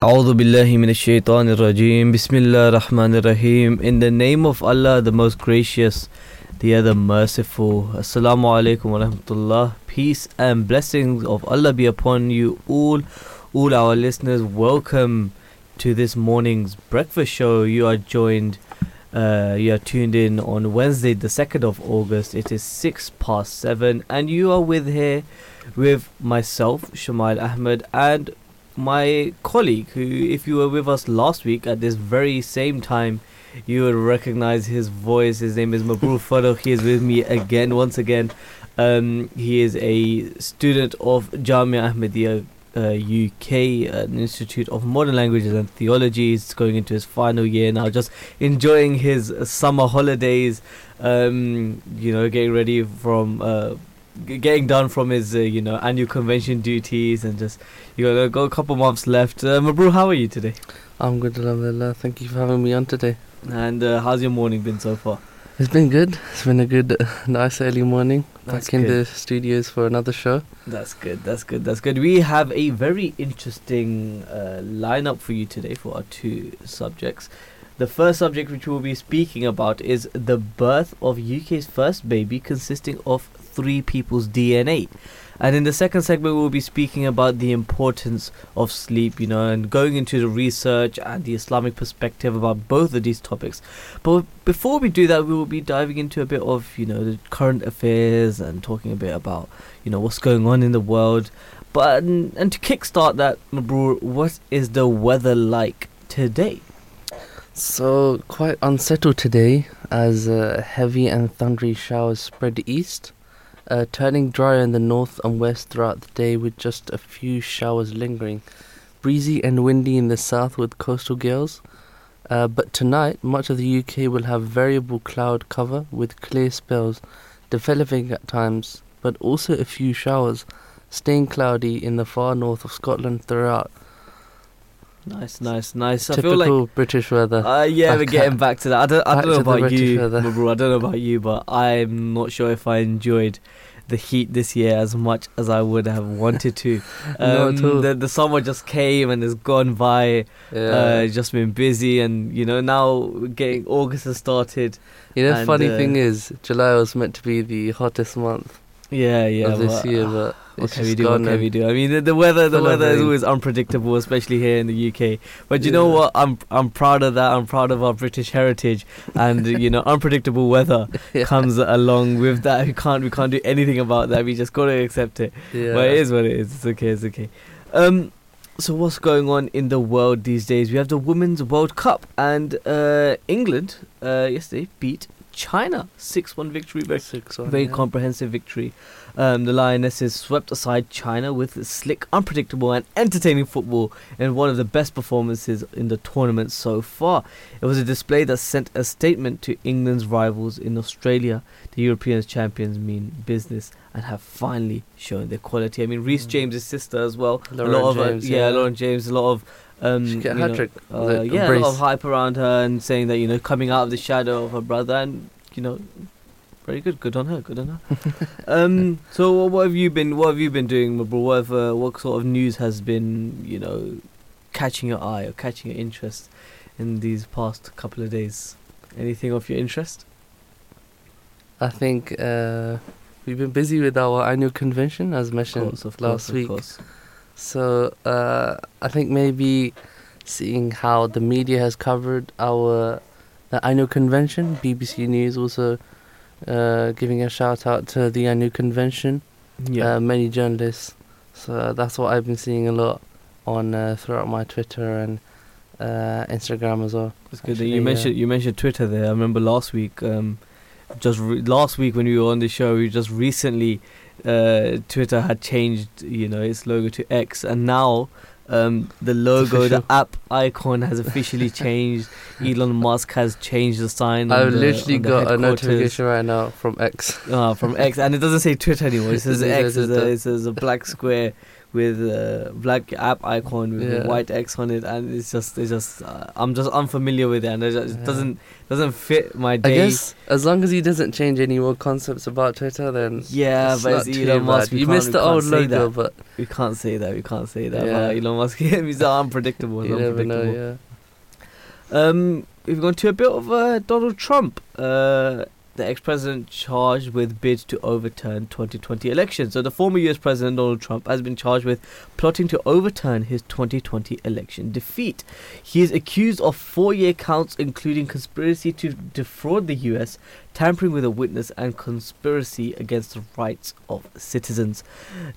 A'udhu Bismillah Rahman Rahim. In the name of Allah, the most gracious, the Other merciful. Assalamu alaikum wa rahmatullah. Peace and blessings of Allah be upon you all, all our listeners. Welcome to this morning's breakfast show. You are joined, uh, you are tuned in on Wednesday, the 2nd of August. It is 6 past 7, and you are with here with myself, Shumail Ahmed, and my colleague, who, if you were with us last week at this very same time, you would recognize his voice. His name is Mabroor Farooq. He is with me again, once again. Um, he is a student of Jamia Ahmadiyya uh, UK, an Institute of Modern Languages and Theology. He's going into his final year now, just enjoying his summer holidays. Um, you know, getting ready from uh, getting done from his uh, you know annual convention duties and just you got, got a couple months left. Uh, Mabroor, how are you today? I'm good, alhamdulillah. Thank you for having me on today. And uh, how's your morning been so far? It's been good. It's been a good, uh, nice early morning. That's Back in good. the studios for another show. That's good. That's good. That's good. We have a very interesting uh, lineup for you today for our two subjects. The first subject which we'll be speaking about is the birth of UK's first baby consisting of three people's DNA. And in the second segment, we'll be speaking about the importance of sleep, you know, and going into the research and the Islamic perspective about both of these topics. But before we do that, we will be diving into a bit of, you know, the current affairs and talking a bit about, you know, what's going on in the world. But and to kickstart that, Mabroor, what is the weather like today? So, quite unsettled today as uh, heavy and thundery showers spread east, uh, turning drier in the north and west throughout the day with just a few showers lingering. Breezy and windy in the south with coastal gales. Uh, but tonight, much of the UK will have variable cloud cover with clear spells developing at times, but also a few showers, staying cloudy in the far north of Scotland throughout. Nice, nice, nice. I Typical feel like British weather. Uh, yeah, we're getting at- back to that. I don't, I don't know about you. Mabroor, I don't know about you, but I'm not sure if I enjoyed the heat this year as much as I would have wanted to. No, the, the summer just came and has gone by. yeah. Uh, just been busy, and you know now getting August has started. you know, and, funny uh, thing is, July was meant to be the hottest month Yeah, yeah. of this but, year, uh, but what can we do? What can and- we do? I mean, the, the weather, the weather is always unpredictable, especially here in the UK. But you know what? I'm I'm proud of that. I'm proud of our British heritage, and you know, unpredictable weather Yeah. comes along with that. We can't we can't do anything about that. We just gotta accept it. Yeah. But it is what it is. It's okay. It's okay. Um. So what's going on in the world these days? We have the Women's World Cup, and uh, England uh, yesterday beat China six-one victory. Very Six one, very yeah. comprehensive victory. Um, the Lionesses swept aside China with slick, unpredictable, and entertaining football in one of the best performances in the tournament so far. It was a display that sent a statement to England's rivals in Australia. The European champions mean business and have finally shown their quality. I mean, Reece Mm. James' sister as well. Lauren a lot of uh, James, yeah, yeah. Lauren James. A lot of um, She get a you know, hat trick. uh, yeah, a lot of hype around her and saying that you know coming out of the shadow of her brother and you know very good, good on her, good on her. um, so what have you been what have you been doing, Mabroor? What have, uh, what sort of news has been you know catching your eye or catching your interest in these past couple of days? Anything of your interest? I think uh, we've been busy with our annual convention, as Of mentioned course, of last course, week. So uh, I think maybe seeing how the media has covered our the annual convention, BBC News also uh, giving a shout out to the annual convention. Yeah, uh, many journalists. So that's what I've been seeing a lot on uh, throughout my Twitter and uh, Instagram as well. It's good that you mentioned you mentioned Twitter there. I remember last week, um, just re- last week when we were on the show, we just recently uh, Twitter had changed, you know, its logo to X, and now um, the logo, the app icon has officially changed. Elon Musk has changed the sign. I've the- literally got a notification right now from X. uh, from X, and it doesn't say Twitter anymore. It says It X. says a, it says a black square with a black app icon with Yeah. a white X on it, and it's just it's just uh, I'm just unfamiliar with it, and it, just, it Yeah. doesn't doesn't fit my I guess as long as he doesn't change any more concepts about Twitter, then yeah, but not Elon Musk. You missed the old logo, but We can't say that. We can't say that. Yeah. Elon Musk. He's unpredictable. you never know. Yeah. Um, we've gone to a bit of uh, Donald Trump, uh, the ex-president charged with bids to overturn 2020 election. So the former U.S. president Donald Trump has been charged with plotting to overturn his 2020 election defeat. He is accused of four-year counts, including conspiracy to defraud the U.S., tampering with a witness, and conspiracy against the rights of citizens.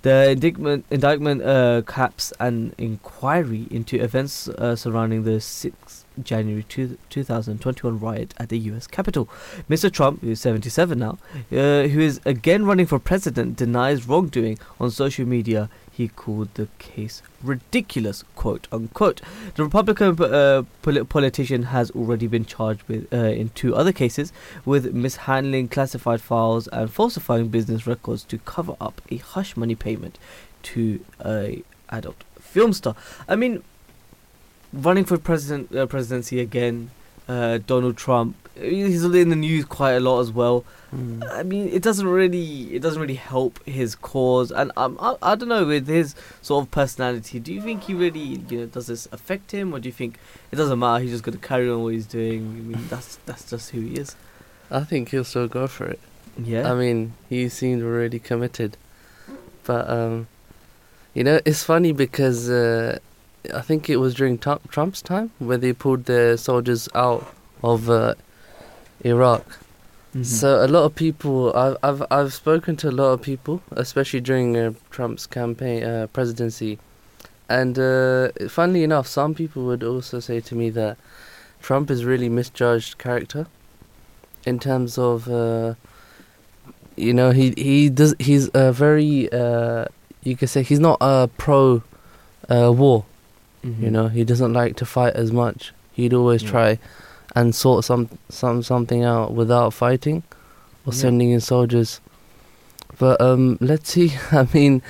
The indictment indictment uh, caps an inquiry into events uh, surrounding the 6th January two, 2021 riot at the US Capitol. Mr. Trump, who is 77 now, uh, who is again running for president, denies wrongdoing on social media. He called the case ridiculous, quote unquote. The Republican uh, poli- politician has already been charged with uh, in two other cases with mishandling classified files and falsifying business records to cover up a hush money payment to a adult film star. I mean, running for president uh, presidency again, uh, Donald Trump. He's in the news quite a lot as well. Mm. I mean, it doesn't really it doesn't really help his cause, and um, I I don't know with his sort of personality. Do you think he really you know does this affect him, or do you think it doesn't matter? He's just going to carry on what he's doing. I mean, that's that's just who he is. I think he'll still go for it. Yeah. I mean, he seemed really committed. But um, you know, it's funny because uh, I think it was during Trump's time when they pulled the soldiers out of uh, Iraq. Mhm. So a lot of people, I've I've I've spoken to a lot of people, especially during uh, Trump's campaign uh, presidency, and uh, funnily enough, some people would also say to me that Trump is really misjudged character in terms of, uh, you know, he he does he's a very uh, you could say he's not a pro uh, war. Mhm. You know, he doesn't like to fight as much. He'd always Yeah. try and sort some some something out without fighting or Yeah. sending in soldiers. But um, let's see. I mean,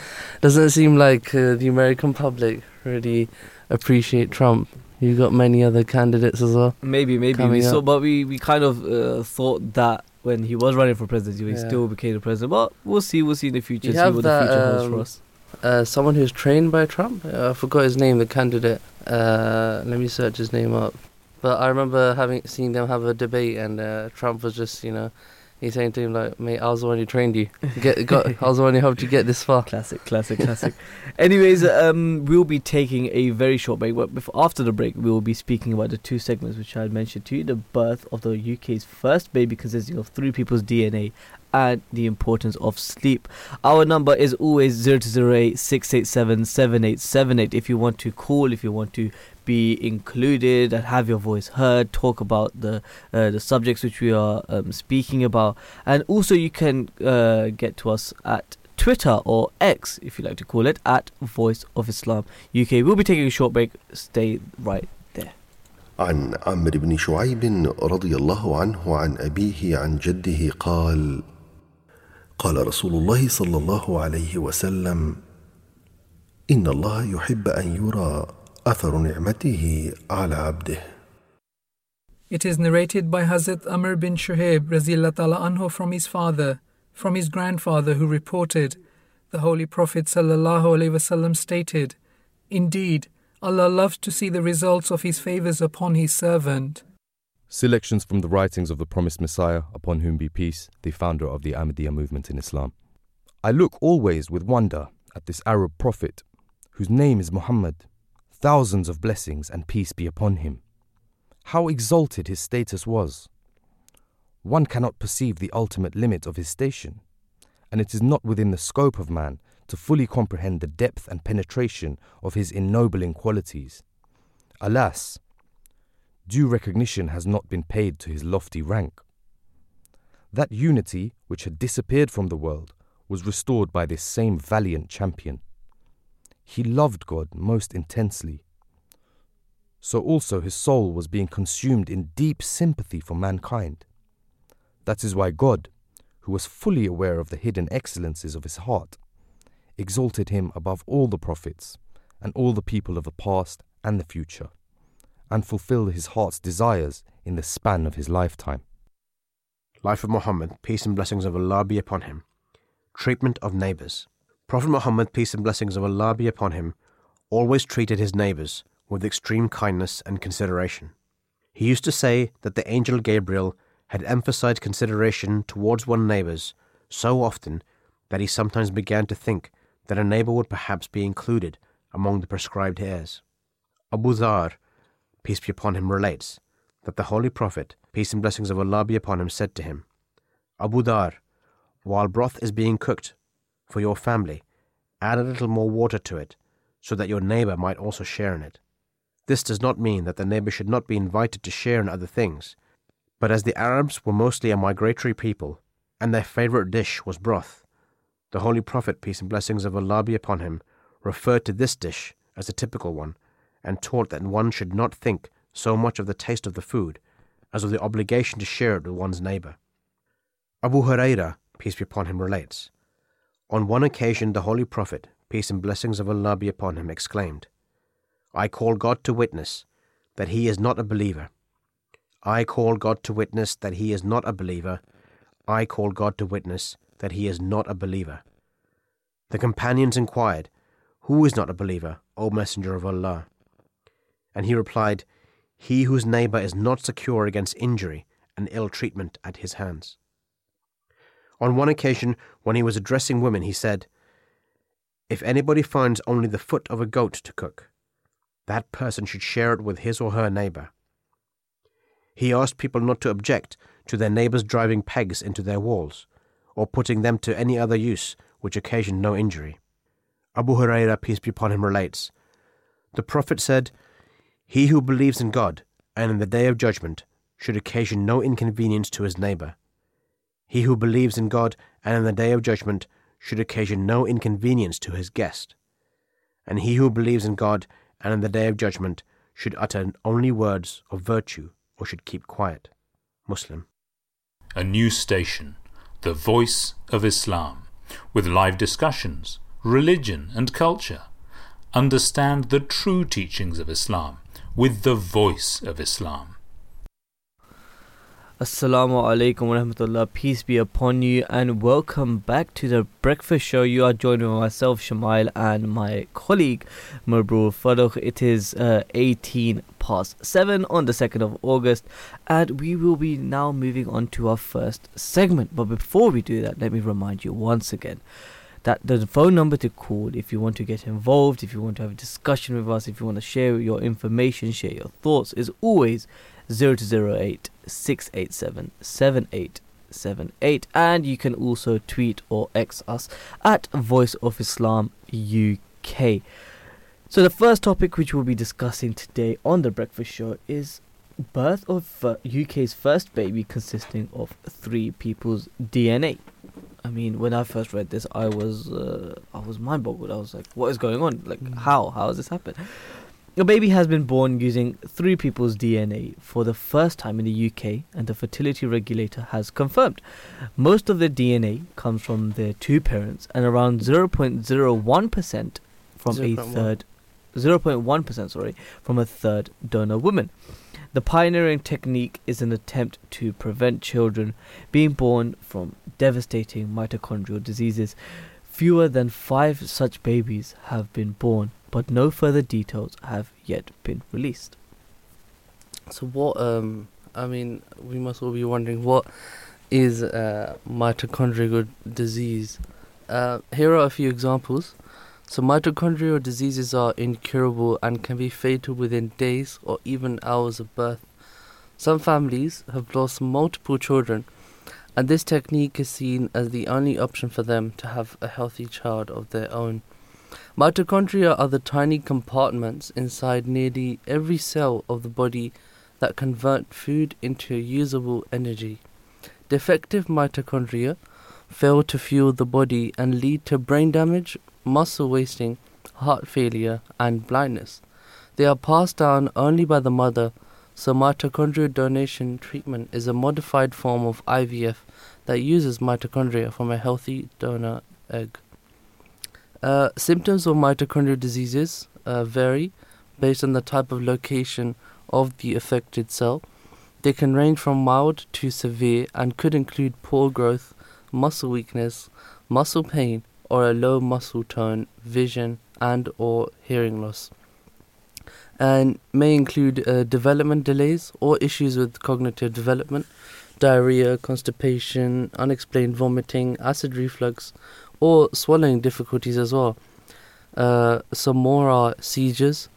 doesn't seem like uh, the American public really appreciate Trump. You've got many other candidates as well. Maybe, maybe we saw, but we we kind of uh, thought that when he was running for presidency, he Yeah. still became the president. But we'll see, we'll see in the future. You see what that, the future holds for um, us. Uh, someone who's trained by Trump. Uh, I forgot his name. The candidate. Uh, let me search his name up. But I remember having seen them have a debate, and uh, Trump was just, you know, he's saying to him like, "Mate, I was the one who trained you. Get, got, I was the one who helped you get this far." Classic, classic, classic. Anyways, um, we'll be taking a very short break. But before, after the break, we will be speaking about the two segments which I had mentioned to you: the birth of the UK's first baby, consisting of three people's DNA, and the importance of sleep. Our number is always zero two zero eight six eight seven seven eight seven eight. If you want to call, if you want to be included and have your voice heard, talk about the uh, the subjects which we are um, speaking about, and also you can uh, get to us at Twitter or X, if you like to call it, at Voice of Islam UK. We'll be taking a short break. Stay right there. عن عمرو بن شعيب رضي الله عنه عن أبيه عن جده قال قال رسول الله صلى الله عليه وسلم ان الله يحب ان يرى اثر نعمته على عبده It is narrated by Hazrat Amr bin Shuaib anhu from his father, from his grandfather who reported, the Holy Prophet sallallahu stated, Indeed, Allah loves to see the results of his favors upon his servant. Selections from the writings of the promised Messiah, upon whom be peace, the founder of the Ahmadiyya movement in Islam. I look always with wonder at this Arab prophet, whose name is Muhammad. Thousands of blessings and peace be upon him. How exalted his status was. One cannot perceive the ultimate limit of his station, and it is not within the scope of man to fully comprehend the depth and penetration of his ennobling qualities. Alas, due recognition has not been paid to his lofty rank. That unity which had disappeared from the world was restored by this same valiant champion. He loved God most intensely. So also his soul was being consumed in deep sympathy for mankind. That is why God, who was fully aware of the hidden excellences of his heart, exalted him above all the prophets and all the people of the past and the future, and fulfilled his heart's desires in the span of his lifetime. Life of Muhammad, peace and blessings of Allah be upon him. Treatment of neighbors. Prophet Muhammad, peace and blessings of Allah be upon him, always treated his neighbors with extreme kindness and consideration. He used to say that the angel Gabriel had emphasized consideration towards one's neighbors so often that he sometimes began to think that a neighbor would perhaps be included among the prescribed heirs. Abu Dhar, peace be upon him, relates that the Holy Prophet, peace and blessings of Allah be upon him, said to him, Abu Dhar, while broth is being cooked for your family, add a little more water to it, so that your neighbor might also share in it. This does not mean that the neighbor should not be invited to share in other things, but as the Arabs were mostly a migratory people, and their favorite dish was broth, the Holy Prophet, peace and blessings of Allah be upon him, referred to this dish as a typical one, and taught that one should not think so much of the taste of the food as of the obligation to share it with one's neighbor. Abu Huraira, peace be upon him, relates On one occasion, the Holy Prophet, peace and blessings of Allah be upon him, exclaimed, I call God to witness that he is not a believer. I call God to witness that he is not a believer. I call God to witness that he is not a believer. The companions inquired, Who is not a believer, O Messenger of Allah? And he replied, He whose neighbor is not secure against injury and ill treatment at his hands. On one occasion, when he was addressing women, he said, If anybody finds only the foot of a goat to cook, that person should share it with his or her neighbor. He asked people not to object to their neighbors driving pegs into their walls, or putting them to any other use which occasioned no injury. Abu Huraira, peace be upon him, relates The Prophet said, He who believes in God and in the day of judgment should occasion no inconvenience to his neighbor. He who believes in God and in the day of judgment should occasion no inconvenience to his guest. And he who believes in God and in the day of judgment should utter only words of virtue or should keep quiet. Muslim. A new station, the voice of Islam, with live discussions, religion and culture. Understand the true teachings of Islam with the voice of Islam. Assalamu alaikum wa rahmatullah. Peace be upon you and welcome back to the breakfast show. You are joined by myself, Shumail, and my colleague, Mabroor Farooq. It is uh, 18 past 7 on the 2nd of August, and we will be now moving on to our first segment. But before we do that, let me remind you once again that the phone number to call if you want to get involved, if you want to have a discussion with us, if you want to share your information, share your thoughts, is always 0208 687 7878. And you can also tweet or X us at Voice of Islam UK. So, the first topic which we'll be discussing today on the breakfast show is birth of uh, UK's first baby consisting of three people's DNA. I mean, when I first read this, I was uh, I was mind boggled. I was like, "What is going on? Like, Mm. how how has this happened?" A baby has been born using three people's DNA for the first time in the UK, and the fertility regulator has confirmed. Most of the DNA comes from their two parents, and around 0.01% from a third, 0.1% sorry, from a third donor woman. The pioneering technique is an attempt to prevent children being born from devastating mitochondrial diseases. Fewer than five such babies have been born, but no further details have yet been released. So what? Um, I mean, we must all be wondering what is uh, mitochondrial disease. Uh, here are a few examples. So mitochondrial diseases are incurable and can be fatal within days or even hours of birth. Some families have lost multiple children, and this technique is seen as the only option for them to have a healthy child of their own. Mitochondria are the tiny compartments inside nearly every cell of the body that convert food into usable energy. Defective mitochondria fail to fuel the body and lead to brain damage, muscle wasting, heart failure, and blindness. They are passed down only by the mother, so mitochondrial donation treatment is a modified form of IVF that uses mitochondria from a healthy donor egg. Uh, symptoms of mitochondrial diseases uh, vary based on the type of location of the affected cell. They can range from mild to severe and could include poor growth, muscle weakness, muscle pain, or a low muscle tone, vision, and or hearing loss. And may include uh, development delays or issues with cognitive development, diarrhea, constipation, unexplained vomiting, acid reflux, or swallowing difficulties as well. Uh, some more are seizures,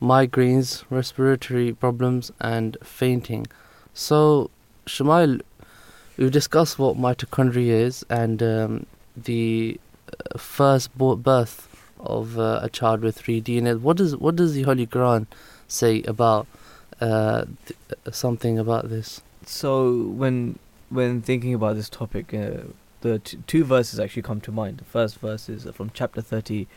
migraines, respiratory problems, and fainting. So, Shumail, we've discussed what mitochondria is and um, the first birth of uh, a child with three DNA. What does what does the Holy Quran say about uh, th- uh, something about this? So when when thinking about this topic, uh, the t- two verses actually come to mind. The first verse is from chapter thirty,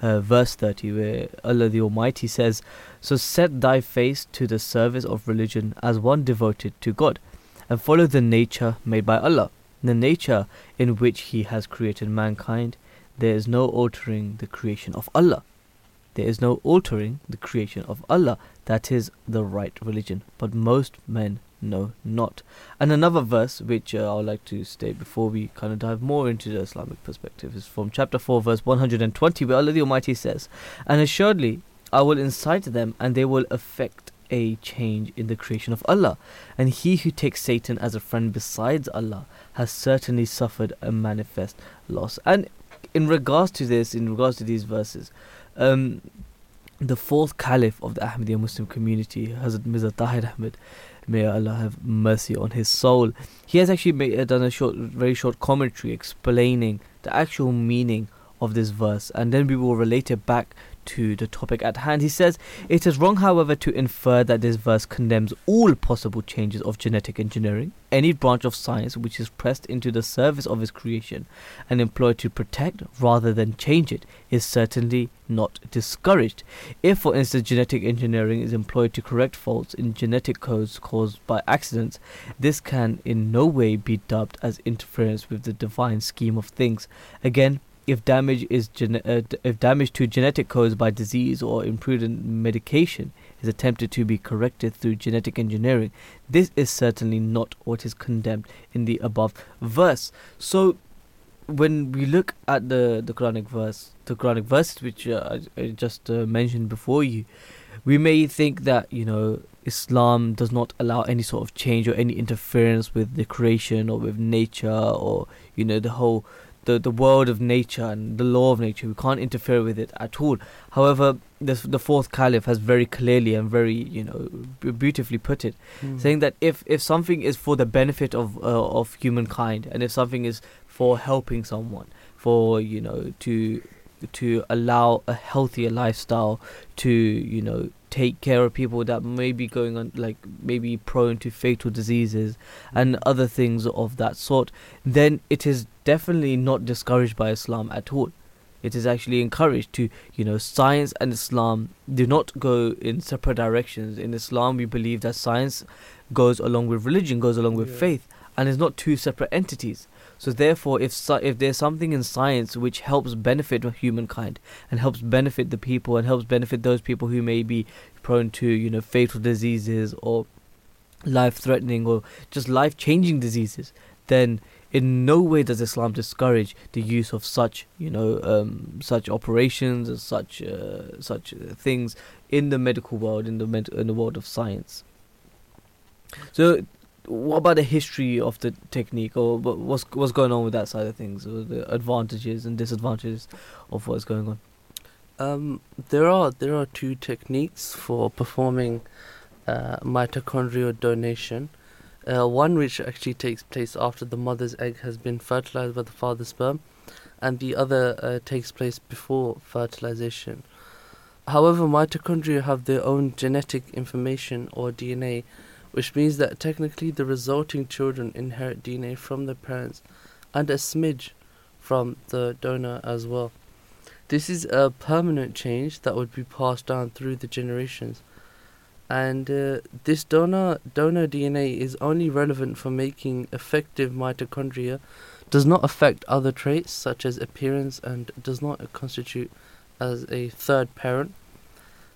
uh, verse thirty, where Allah the Almighty says, "So set thy face to the service of religion as one devoted to God, and follow the nature made by Allah, the nature in which He has created mankind." There is no altering the creation of Allah. There is no altering the creation of Allah. That is the right religion. But most men know not. And another verse which uh, I would like to state before we kind of dive more into the Islamic perspective is from chapter 4, verse 120, where Allah the Almighty says, And assuredly I will incite them, and they will affect a change in the creation of Allah. And he who takes Satan as a friend besides Allah has certainly suffered a manifest loss. And in regards to this, in regards to these verses, um, the fourth caliph of the Ahmadiyya Muslim community, Hazrat Mirza Tahir Ahmed, may Allah have mercy on his soul, he has actually made, uh, done a short, very short commentary explaining the actual meaning of this verse, and then we will relate it back to the topic at hand. He says, It is wrong, however, to infer that this verse condemns all possible changes of genetic engineering, any branch of science which is pressed into the service of its creation and employed to protect rather than change it is certainly not discouraged. If, for instance, genetic engineering is employed to correct faults in genetic codes caused by accidents, this can in no way be dubbed as interference with the divine scheme of things. Again, if damage is uh, if damage to genetic codes by disease or imprudent medication is attempted to be corrected through genetic engineering, this is certainly not what is condemned in the above verse. So, when we look at the the Quranic verse, the Quranic verse which uh, I, I just uh, mentioned before you, we may think that you know Islam does not allow any sort of change or any interference with the creation or with nature or you know the whole the, the world of nature and the law of nature. We can't interfere with it at all. However, the the fourth caliph has very clearly and very you know beautifully put it, Mm. saying that if if something is for the benefit of uh, of humankind and if something is for helping someone, for you know to to allow a healthier lifestyle, to you know take care of people that may be going on like maybe prone to fatal diseases and other things of that sort, then it is definitely not discouraged by Islam at all. It is actually encouraged to, you know, science and Islam do not go in separate directions. In Islam, we believe that science goes along with religion, goes along with Yeah. faith, and is not two separate entities. So therefore, if if there's something in science which helps benefit humankind and helps benefit the people and helps benefit those people who may be prone to, you know, fatal diseases or life-threatening or just life-changing diseases, then in no way does Islam discourage the use of such, you know, um, such operations and such uh, such things in the medical world, in the med- in the world of science. So, what about the history of the technique, or what's what's going on with that side of things, or the advantages and disadvantages of what's going on? Um, there are there are two techniques for performing uh, mitochondrial donation. Uh, one which actually takes place after the mother's egg has been fertilized by the father's sperm, and the other uh, takes place before fertilization. However, mitochondria have their own genetic information or DNA, which means that technically the resulting children inherit DNA from their parents and a smidge from the donor as well. This is a permanent change that would be passed down through the generations. And uh, this donor donor DNA is only relevant for making effective mitochondria does not affect other traits such as appearance and does not constitute as a third parent.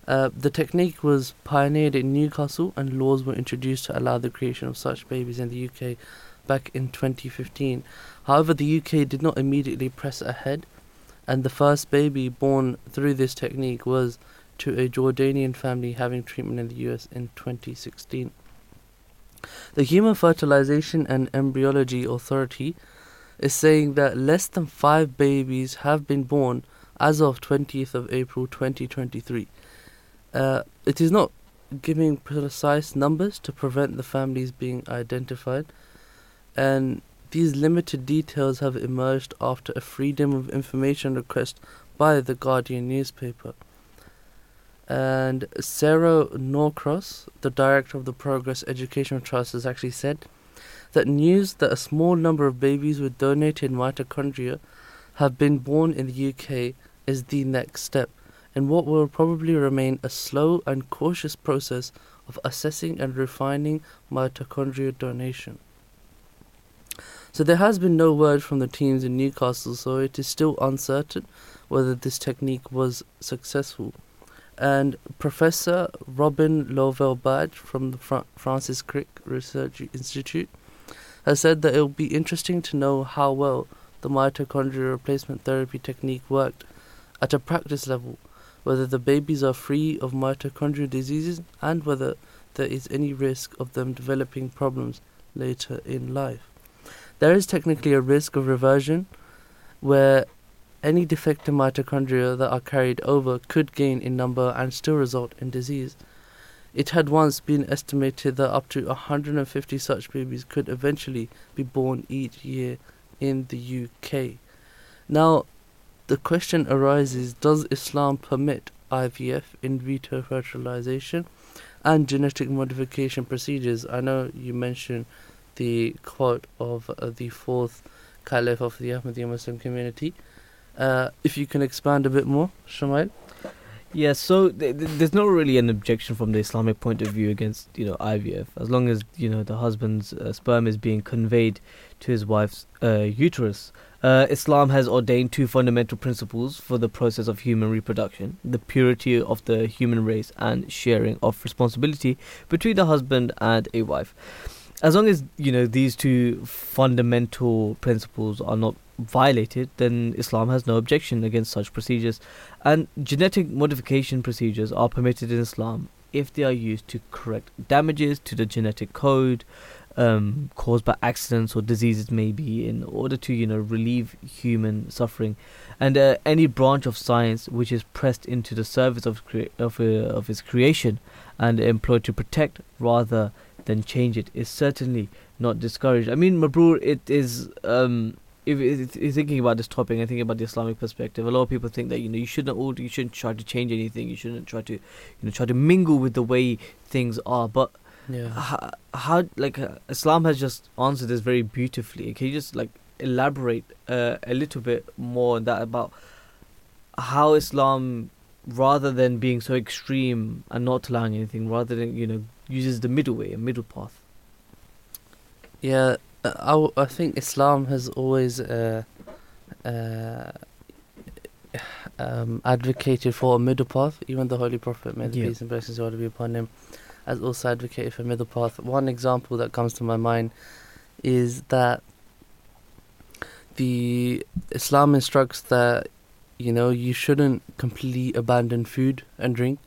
Uh, the technique was pioneered in Newcastle and laws were introduced to allow the creation of such babies in the UK back in 2015. However, the UK did not immediately press ahead, and the first baby born through this technique was to a Jordanian family having treatment in the US in 2016. The Human Fertilization and Embryology Authority is saying that less than five babies have been born as of 20th of April 2023. Uh, it is not giving precise numbers to prevent the families being identified, and these limited details have emerged after a Freedom of Information request by the Guardian newspaper. And Sarah Norcross, the director of the Progress Educational Trust, has actually said that news that a small number of babies with donated mitochondria have been born in the UK is the next step in what will probably remain a slow and cautious process of assessing and refining mitochondrial donation. So there has been no word from the teams in Newcastle, so it is still uncertain whether this technique was successful. And Professor Robin Lovell Badge from the Fra- Francis Crick Research Institute has said that it will be interesting to know how well the mitochondrial replacement therapy technique worked at a practice level whether the babies are free of mitochondrial diseases and whether there is any risk of them developing problems later in life. There is technically a risk of reversion where any defective mitochondria that are carried over could gain in number and still result in disease. It had once been estimated that up to 150 such babies could eventually be born each year in the UK. Now, the question arises does Islam permit IVF, in vitro fertilization, and genetic modification procedures? I know you mentioned the quote of uh, the fourth caliph of the Ahmadiyya Muslim community. Uh, if you can expand a bit more, Shumail. Yeah, so th- th- there's not really an objection from the Islamic point of view against you know IVF, as long as you know the husband's uh, sperm is being conveyed to his wife's uh, uterus. Uh, Islam has ordained two fundamental principles for the process of human reproduction the purity of the human race and sharing of responsibility between the husband and a wife. As long as you know these two fundamental principles are not violated, then Islam has no objection against such procedures. And genetic modification procedures are permitted in Islam if they are used to correct damages to the genetic code, um, caused by accidents or diseases maybe in order to you know relieve human suffering and uh, any branch of science which is pressed into the service of of, uh, of its creation and employed to protect rather than change it is certainly not discouraged i mean Mabroor it is um, if you're thinking about this topic and thinking about the Islamic perspective, a lot of people think that you know you shouldn't all you shouldn't try to change anything. You shouldn't try to you know try to mingle with the way things are. But Yeah. how, how like uh, Islam has just answered this very beautifully. Can you just like elaborate uh, a little bit more on that about how Islam, rather than being so extreme and not allowing anything, rather than you know uses the middle way, a middle path. Yeah, I, I think Islam has always uh, uh, um, advocated for a middle path. Even the Holy Prophet, may the Yeah. peace and blessings of be upon him, has also advocated for a middle path. One example that comes to my mind is that the Islam instructs that you know you shouldn't completely abandon food and drink,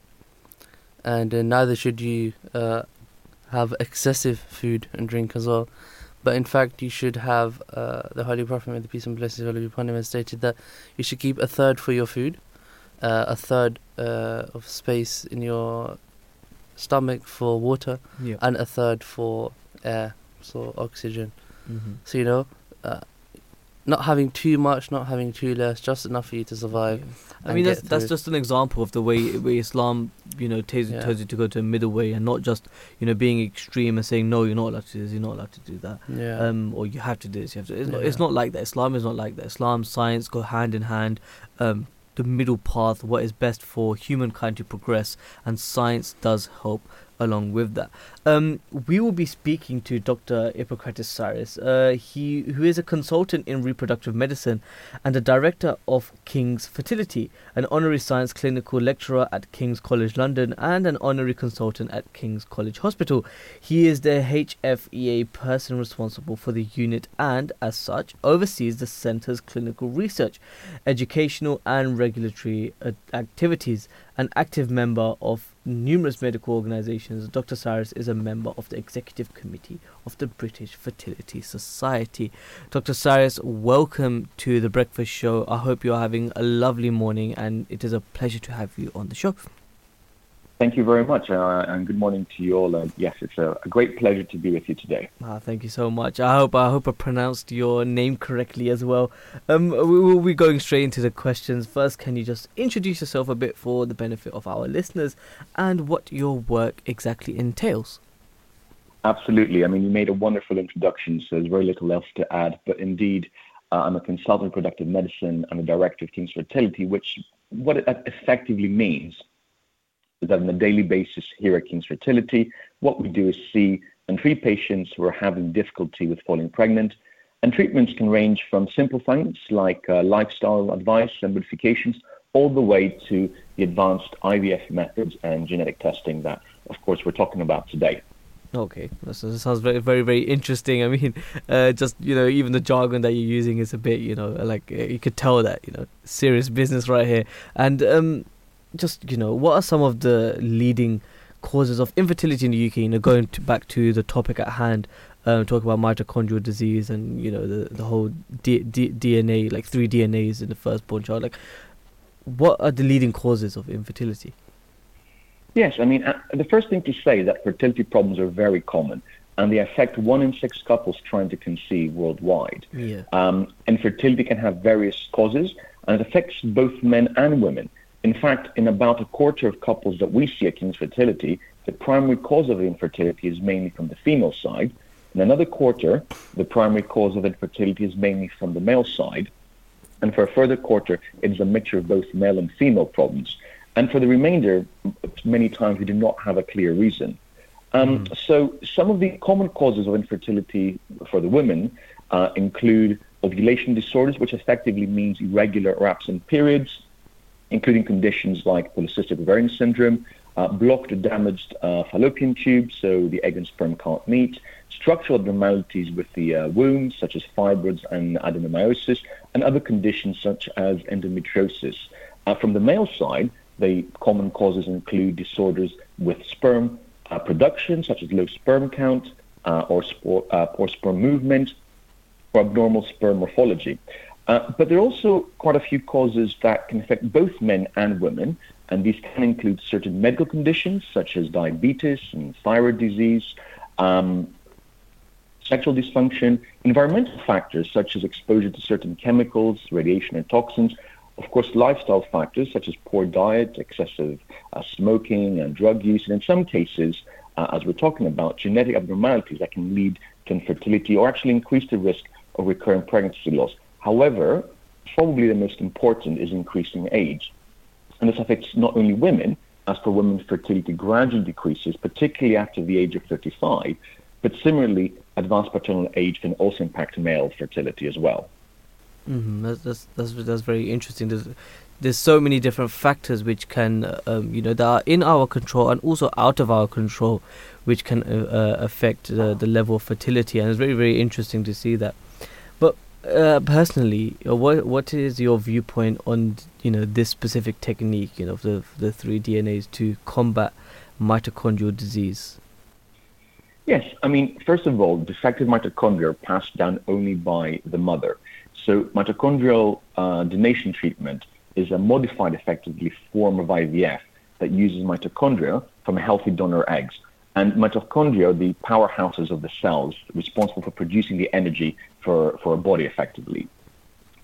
and uh, neither should you uh, have excessive food and drink as well. But in fact, you should have uh, the Holy Prophet, may the peace and blessings of Allah be upon him, has stated that you should keep a third for your food, uh, a third uh, of space in your stomach for water, Yeah. and a third for air, so oxygen. mm-hmm. So you know, uh, not having too much, not having too less, just enough for you to survive. I mean, that's that's just an example of the way way Islam, you know, tells, Yeah. tells you to go to a middle way and not just you know being extreme and saying no, you're not allowed to do this, you're not allowed to do that, Yeah. um, or you have to do this, you have to. It's, not, it's not like that. Islam is not like that. Islam, science go hand in hand. Um, the middle path, what is best for humankind to progress, and science does help along with that. Um, we will be speaking to Dr. Ippokratis Sarris, uh, he who is a consultant in reproductive medicine and a director of King's Fertility, an honorary science clinical lecturer at King's College London, and an honorary consultant at King's College Hospital. He is the HFEA person responsible for the unit and, as such, oversees the centre's clinical research, educational, and regulatory uh, activities. An active member of numerous medical organizations, Dr. Sarris is a member of the executive committee of the British Fertility Society. Dr. Sarris, welcome to the Breakfast Show. I hope you're having a lovely morning and it is a pleasure to have you on the show. Thank you very much, uh, and good morning to you all. Uh, yes, it's a, a, great pleasure to be with you today. Ah, thank you so much. I hope I hope I pronounced your name correctly as well. Um, we will be going straight into the questions. First, can you just introduce yourself a bit for the benefit of our listeners and what your work exactly entails? Absolutely. I mean, you made a wonderful introduction, so there's very little else to add. But indeed, uh, I'm a consultant in reproductive medicine. I'm a director of King's Fertility, which what it effectively means that on a daily basis here at King's Fertility, what we do is see and treat patients who are having difficulty with falling pregnant. And treatments can range from simple things like uh, lifestyle advice and modifications all the way to the advanced IVF methods and genetic testing that, of course, we're talking about today. Okay, that sounds very, very, very interesting. I mean, uh, just you know, even the jargon that you're using is a bit, you know, like uh, you could tell that you know, serious business right here. And um, just you know, what are some of the leading causes of infertility in the UK? You know, going to, back to the topic at hand, um, talk about mitochondrial disease and you know the the whole D- D- DNA, like three DNAs in the firstborn child. Like, what are the leading causes of infertility? Yes, I mean uh, the first thing to say is that fertility problems are very common. And they affect one in six couples trying to conceive worldwide. Yeah. Um, infertility can have various causes, and it affects both men and women. In fact, in about a quarter of couples that we see at King's Fertility, the primary cause of infertility is mainly from the female side. In another quarter, the primary cause of infertility is mainly from the male side. And for a further quarter, it is a mixture of both male and female problems. And for the remainder, many times we do not have a clear reason. Um, mm. So, some of the common causes of infertility for the women uh, include ovulation disorders, which effectively means irregular or absent periods, including conditions like polycystic ovarian syndrome, uh, blocked or damaged uh, fallopian tubes, so the egg and sperm can't meet, structural abnormalities with the uh, womb, such as fibroids and adenomyosis, and other conditions such as endometriosis. Uh, from the male side, the common causes include disorders with sperm uh, production, such as low sperm count uh, or spore, poor sperm movement, or abnormal sperm morphology. Uh, but there are also quite a few causes that can affect both men and women, and these can include certain medical conditions such as diabetes and thyroid disease, um, sexual dysfunction, environmental factors such as exposure to certain chemicals, radiation, and toxins. Of course, lifestyle factors such as poor diet, excessive uh, smoking, and drug use, and in some cases, uh, as we're talking about, genetic abnormalities that can lead to infertility or actually increase the risk of recurrent pregnancy loss. However, probably the most important is increasing age. And this affects not only women, as for women, fertility gradually decreases, particularly after the age of 35, but similarly, advanced paternal age can also impact male fertility as well. Mm-hmm. That's, that's, that's, that's very interesting. There's, there's so many different factors which can, um, you know, that are in our control and also out of our control, which can uh, uh, affect uh, the level of fertility. And it's very, very interesting to see that. Uh, personally, uh, what what is your viewpoint on you know this specific technique, you know, the the three DNAs to combat mitochondrial disease? Yes, I mean, first of all, defective mitochondria are passed down only by the mother. So mitochondrial uh, donation treatment is a modified, effectively, form of IVF that uses mitochondria from healthy donor eggs. And mitochondria the powerhouses of the cells responsible for producing the energy for, for a body effectively.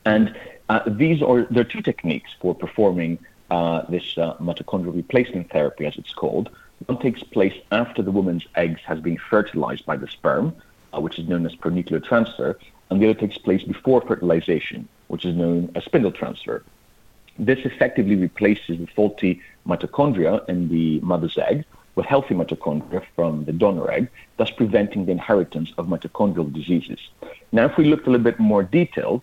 And uh, these are, there are two techniques for performing uh, this uh, mitochondrial replacement therapy, as it's called. One takes place after the woman's eggs has been fertilized by the sperm, uh, which is known as pronuclear transfer, and the other takes place before fertilization, which is known as spindle transfer. This effectively replaces the faulty mitochondria in the mother's egg with healthy mitochondria from the donor egg, thus preventing the inheritance of mitochondrial diseases. Now, if we look a little bit more detailed,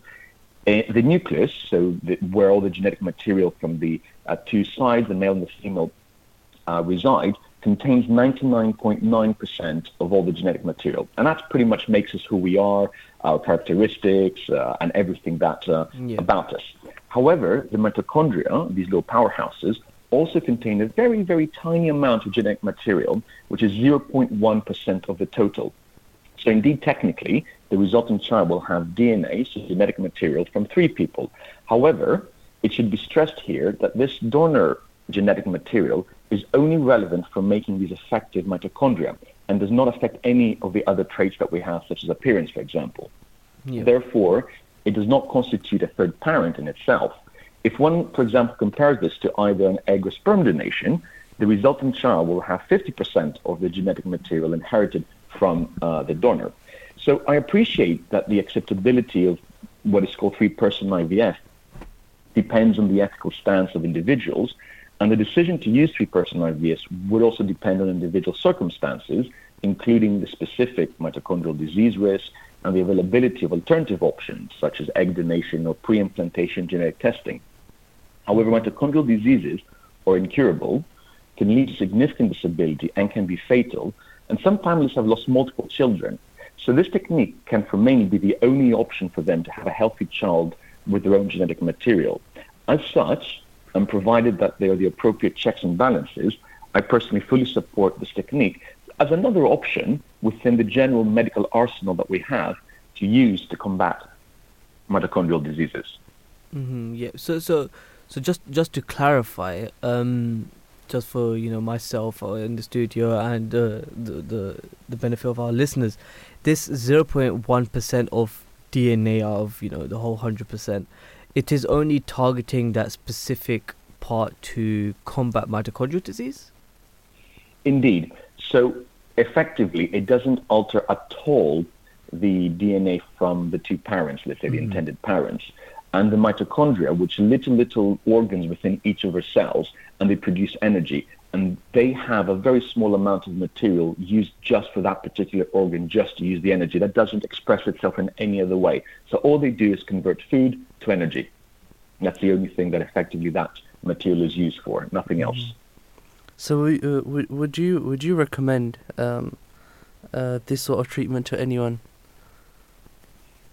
uh, the nucleus, so the, where all the genetic material from the uh, two sides, the male and the female, uh, reside, contains 99.9% of all the genetic material. And that pretty much makes us who we are, our characteristics, uh, and everything that uh, yeah. about us. However, the mitochondria, these little powerhouses, also contain a very, very tiny amount of genetic material, which is 0.1% of the total. So, indeed, technically, the resultant child will have DNA, so genetic material, from three people. However, it should be stressed here that this donor genetic material is only relevant for making these effective mitochondria and does not affect any of the other traits that we have, such as appearance, for example. Yeah. Therefore, it does not constitute a third parent in itself. If one, for example, compares this to either an egg or sperm donation, the resulting child will have 50% of the genetic material inherited from uh, the donor. So I appreciate that the acceptability of what is called three-person IVF depends on the ethical stance of individuals, and the decision to use three-person IVF would also depend on individual circumstances, including the specific mitochondrial disease risk and the availability of alternative options, such as egg donation or pre-implantation genetic testing. However, mitochondrial diseases are incurable, can lead to significant disability, and can be fatal, and some families have lost multiple children. So this technique can for many be the only option for them to have a healthy child with their own genetic material. As such, and provided that they are the appropriate checks and balances, I personally fully support this technique as another option within the general medical arsenal that we have to use to combat mitochondrial diseases. Mm-hmm, yeah. So, so, so just just to clarify, um, just for you know myself uh, in the studio and uh, the the the benefit of our listeners, this zero point one percent of DNA of you know the whole hundred percent it is only targeting that specific part to combat mitochondrial disease? Indeed. So effectively, it doesn't alter at all the DNA from the two parents, let's say the mm-hmm. intended parents, and the mitochondria, which are little, little organs within each of our cells, and they produce energy. And they have a very small amount of material used just for that particular organ, just to use the energy. That doesn't express itself in any other way. So all they do is convert food to energy. That's the only thing that effectively that material is used for, nothing mm-hmm. else. So, uh, would would you would you recommend um, uh, this sort of treatment to anyone?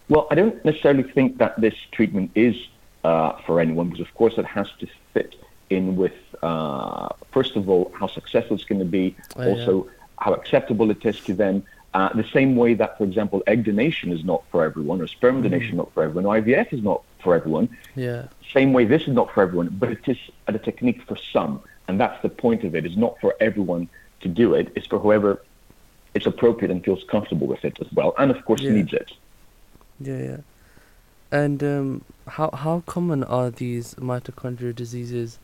Well, I don't necessarily think that this treatment is uh, for anyone because, of course, it has to fit in with, uh, first of all, how successful it's going to be, oh, also yeah. how acceptable it is to them, uh, the same way that, for example, egg donation is not for everyone, or sperm mm. donation not for everyone, or IVF is not for everyone. Yeah. Same way, this is not for everyone, but it is a technique for some, and that's the point of it. It's not for everyone to do it. It's for whoever it's appropriate and feels comfortable with it as well, and of course yeah. needs it. Yeah, yeah. And um, how how common are these mitochondrial diseases?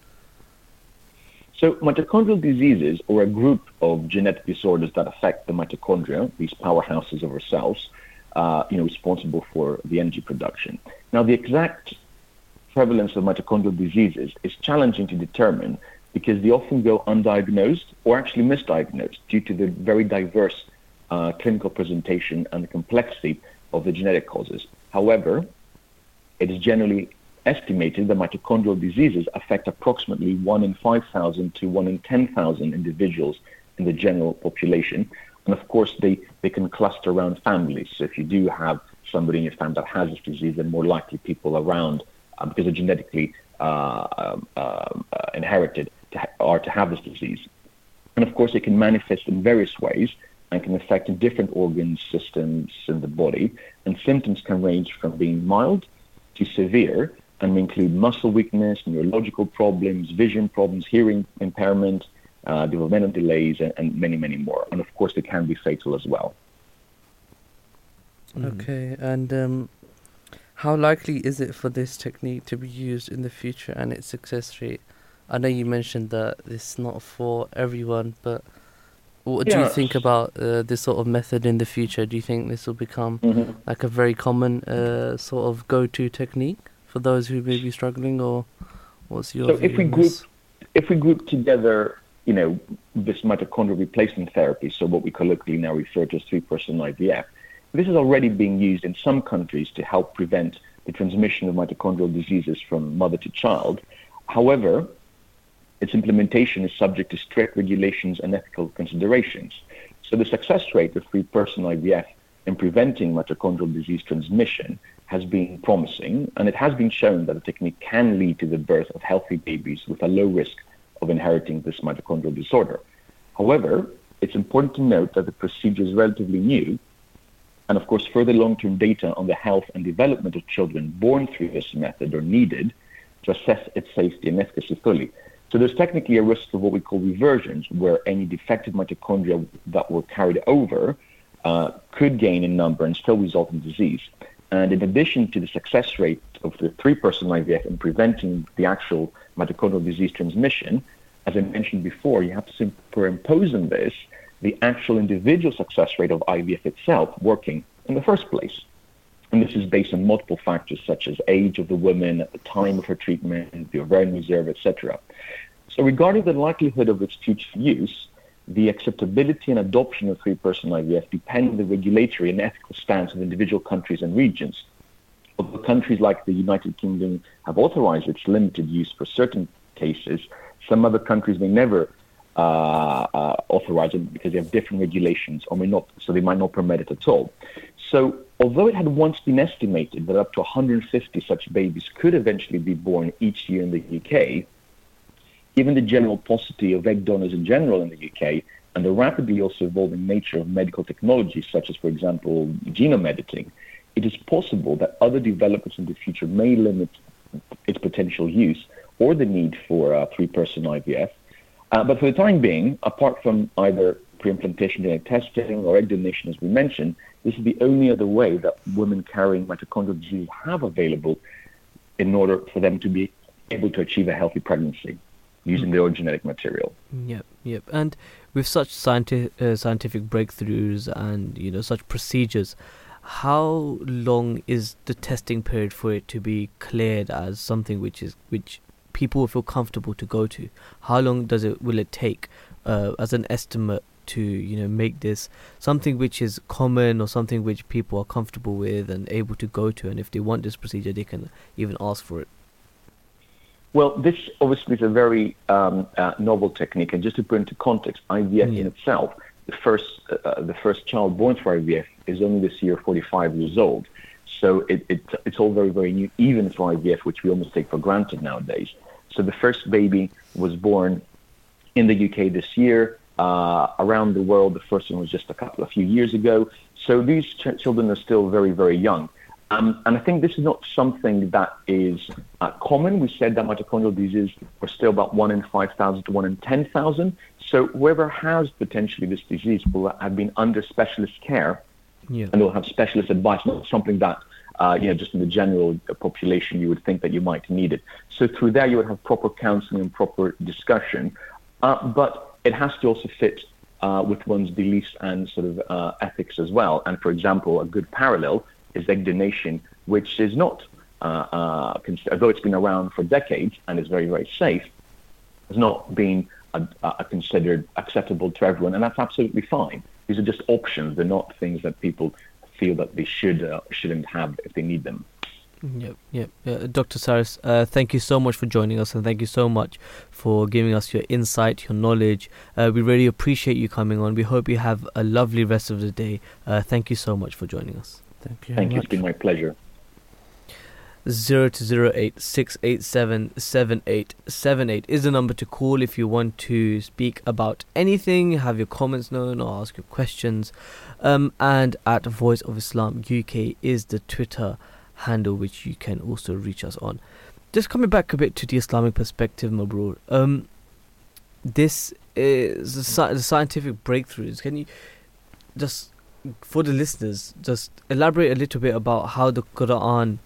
So mitochondrial diseases are a group of genetic disorders that affect the mitochondria, these powerhouses of our cells, uh, you know, responsible for the energy production. Now, the exact prevalence of mitochondrial diseases is challenging to determine because they often go undiagnosed or actually misdiagnosed due to the very diverse uh, clinical presentation and the complexity of the genetic causes. However, it is generally estimated that mitochondrial diseases affect approximately 1 in 5,000 to 1 in 10,000 individuals in the general population. And of course, they, they can cluster around families. So if you do have somebody in your family that has this disease, then more likely people around, uh, because they're genetically uh, um, uh, inherited, to ha- are to have this disease. And of course, it can manifest in various ways and can affect different organ systems in the body. And symptoms can range from being mild to severe, and include muscle weakness, neurological problems, vision problems, hearing impairment, uh, developmental delays, and, and, many, many more. And of course, they can be fatal as well. Mm. Okay, and um, how likely is it for this technique to be used in the future and its success rate? I know you mentioned that it's not for everyone, but what do you think about uh, this sort of method in the future? Do you think this will become mm-hmm. like a very common uh, sort of go-to technique? for those who may be struggling, or what's your? So if we group, if we group together you know, this mitochondrial replacement therapy, so what we colloquially now refer to as three-person IVF, this is already being used in some countries to help prevent the transmission of mitochondrial diseases from mother to child. However, its implementation is subject to strict regulations and ethical considerations. So the success rate of three-person IVF in preventing mitochondrial disease transmission has been promising, and it has been shown that the technique can lead to the birth of healthy babies with a low risk of inheriting this mitochondrial disorder. However, it's important to note that the procedure is relatively new, and of course, further long-term data on the health and development of children born through this method are needed to assess its safety and efficacy fully. So there's technically a risk of what we call reversions, where any defective mitochondria that were carried over uh, could gain in number and still result in disease. And in addition to the success rate of the three-person IVF in preventing the actual mitochondrial disease transmission, as I mentioned before, you have to superimpose on this the actual individual success rate of IVF itself working in the first place. And this is based on multiple factors such as age of the woman at the time of her treatment, the ovarian reserve, etc. So regarding the likelihood of its future use, the acceptability and adoption of three-person IVF depend on the regulatory and ethical stance of individual countries and regions. Although countries like the United Kingdom have authorized its limited use for certain cases, some other countries may never uh, uh, authorize it because they have different regulations, or may not, so they might not permit it at all. So, although it had once been estimated that up to 150 such babies could eventually be born each year in the UK, given the general paucity of egg donors in general in the UK and the rapidly also evolving nature of medical technology, such as, for example, genome editing, it is possible that other developments in the future may limit its potential use or the need for uh, three-person IVF. Uh, but for the time being, apart from either pre-implantation genetic testing or egg donation, as we mentioned, this is the only other way that women carrying mitochondrial disease have available in order for them to be able to achieve a healthy pregnancy using their own genetic material. Yep, yep. And with such scientific uh, scientific breakthroughs and you know such procedures, how long is the testing period for it to be cleared as something which is which people will feel comfortable to go to? How long does it will it take uh, as an estimate to you know make this something which is common or something which people are comfortable with and able to go to and if they want this procedure they can even ask for it well, this obviously is a very um, uh, novel technique, and just to put into context, IVF in itself, the first uh, the first child born through IVF is only this year 45 years old. So it, it, it's all very, very new, even for IVF, which we almost take for granted nowadays. So the first baby was born in the UK this year. Uh, around the world, the first one was just a couple of few years ago. So these ch- children are still very, very young. Um, and I think this is not something that is uh, common. We said that mitochondrial disease are still about 1 in 5,000 to 1 in 10,000. So whoever has potentially this disease will have been under specialist care yeah. and will have specialist advice, not something that, uh, you know, just in the general population you would think that you might need it. So through there you would have proper counseling and proper discussion. Uh, but it has to also fit uh, with one's beliefs and sort of uh, ethics as well. And for example, a good parallel is egg donation, which is not, uh, uh, although it's been around for decades and is very, very safe, has not been considered acceptable to everyone, and that's absolutely fine. These are just options; they're not things that people feel that they should uh, shouldn't have if they need them. Yep, yep. Uh, Dr. Sarris, uh, thank you so much for joining us and thank you so much for giving us your insight, your knowledge. Uh, we really appreciate you coming on. We hope you have a lovely rest of the day. Uh, thank you so much for joining us. Thank you. Thank you. It's been my pleasure. Zero to zero eight six eight seven seven eight seven eight is the number to call if you want to speak about anything, have your comments known, or ask your questions. Um, and at Voice of Islam UK is the Twitter handle which you can also reach us on. Just coming back a bit to the Islamic perspective, Mabroor. Um, this is the, scientific breakthroughs. Can you just for the listeners, just elaborate a little bit about how the Quran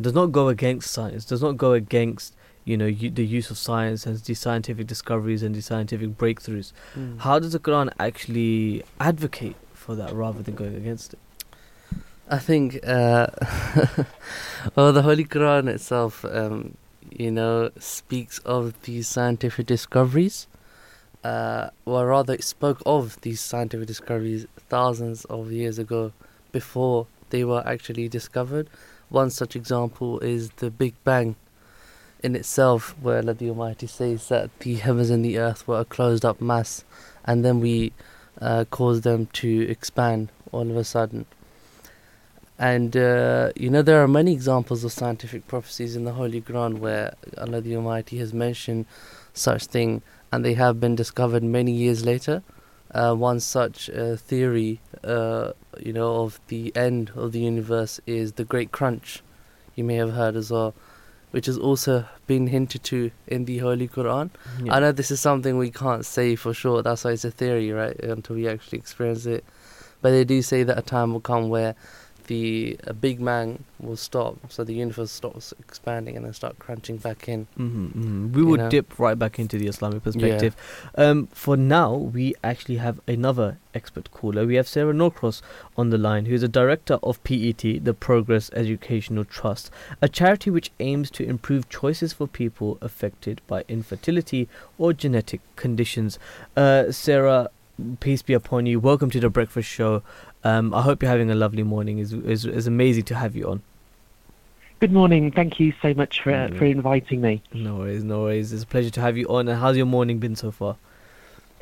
does not go against science, does not go against you know the use of science and the scientific discoveries and the scientific breakthroughs. Mm. How does the Quran actually advocate for that rather than going against it? I think, uh, well, the Holy Quran itself, um, you know, speaks of these scientific discoveries uh, or rather, it spoke of these scientific discoveries thousands of years ago before they were actually discovered. One such example is the Big Bang in itself, where Allah the Almighty says that the heavens and the earth were a closed up mass, and then we uh, caused them to expand all of a sudden. And uh, you know, there are many examples of scientific prophecies in the Holy Quran where Allah the Almighty has mentioned such thing, and they have been discovered many years later. Uh, one such uh, theory, uh, you know, of the end of the universe is the Great Crunch. You may have heard as well, which has also been hinted to in the Holy Quran. Yeah. I know this is something we can't say for sure. That's why it's a theory, right? Until we actually experience it. But they do say that a time will come where the Big Bang will stop, so the universe stops expanding and then start crunching back in. hmm hmm We will know? dip right back into the Islamic perspective. Um, for now, we actually have another expert caller. We have Sarah Norcross on the line, who is a director of PET, the Progress Educational Trust, a charity which aims to improve choices for people affected by infertility or genetic conditions. Uh, Sarah, peace be upon you. Welcome to the Breakfast Show. Um, I hope you're having a lovely morning. It's, it's, it's amazing to have you on. Good morning. Thank you so much for for inviting me. No worries, no worries. It's a pleasure to have you on. And how's your morning been so far?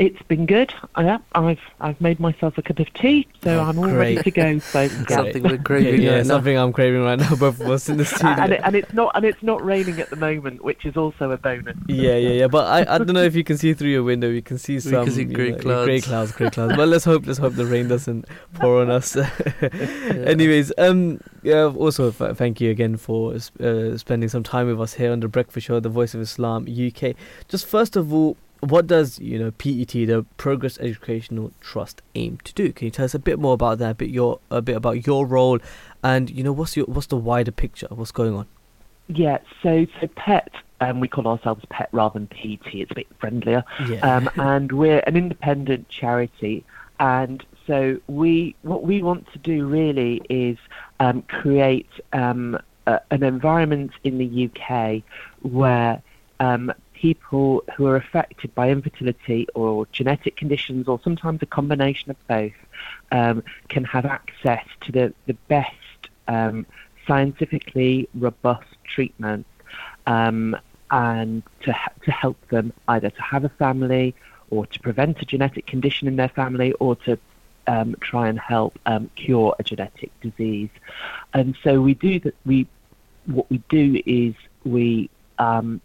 It's been good. Yeah, I've I've made myself a cup of tea, so Oh, I'm all ready to go. So yeah. Something we're craving yeah, yeah, something I'm craving right now. Both of us in the studio. and, it, and it's not and it's not raining at the moment, which is also a bonus. yeah, yeah, yeah. But I, I don't know if you can see through your window. You can see some can see grey know, clouds. grey clouds, grey clouds. But let's hope, let's hope the rain doesn't pour on us. Anyways, um, yeah. Also, f- thank you again for uh, spending some time with us here on the Breakfast Show, the Voice of Islam UK. Just first of all, what does you know PET, the Progress Educational Trust, aim to do? Can you tell us a bit more about that? A bit your a bit about your role, and you know what's your what's the wider picture? What's going on? Yeah. So so PET. Um, we call ourselves PET rather than PT. It's a bit friendlier. Yeah. um, and we're an independent charity. And so we, what we want to do really is um, create um, a, an environment in the UK where um, people who are affected by infertility or genetic conditions, or sometimes a combination of both, um, can have access to the the best um, scientifically robust treatment. Um, and to, to help them either to have a family or to prevent a genetic condition in their family or to um, try and help um, cure a genetic disease. And so we do that. We what we do is we um,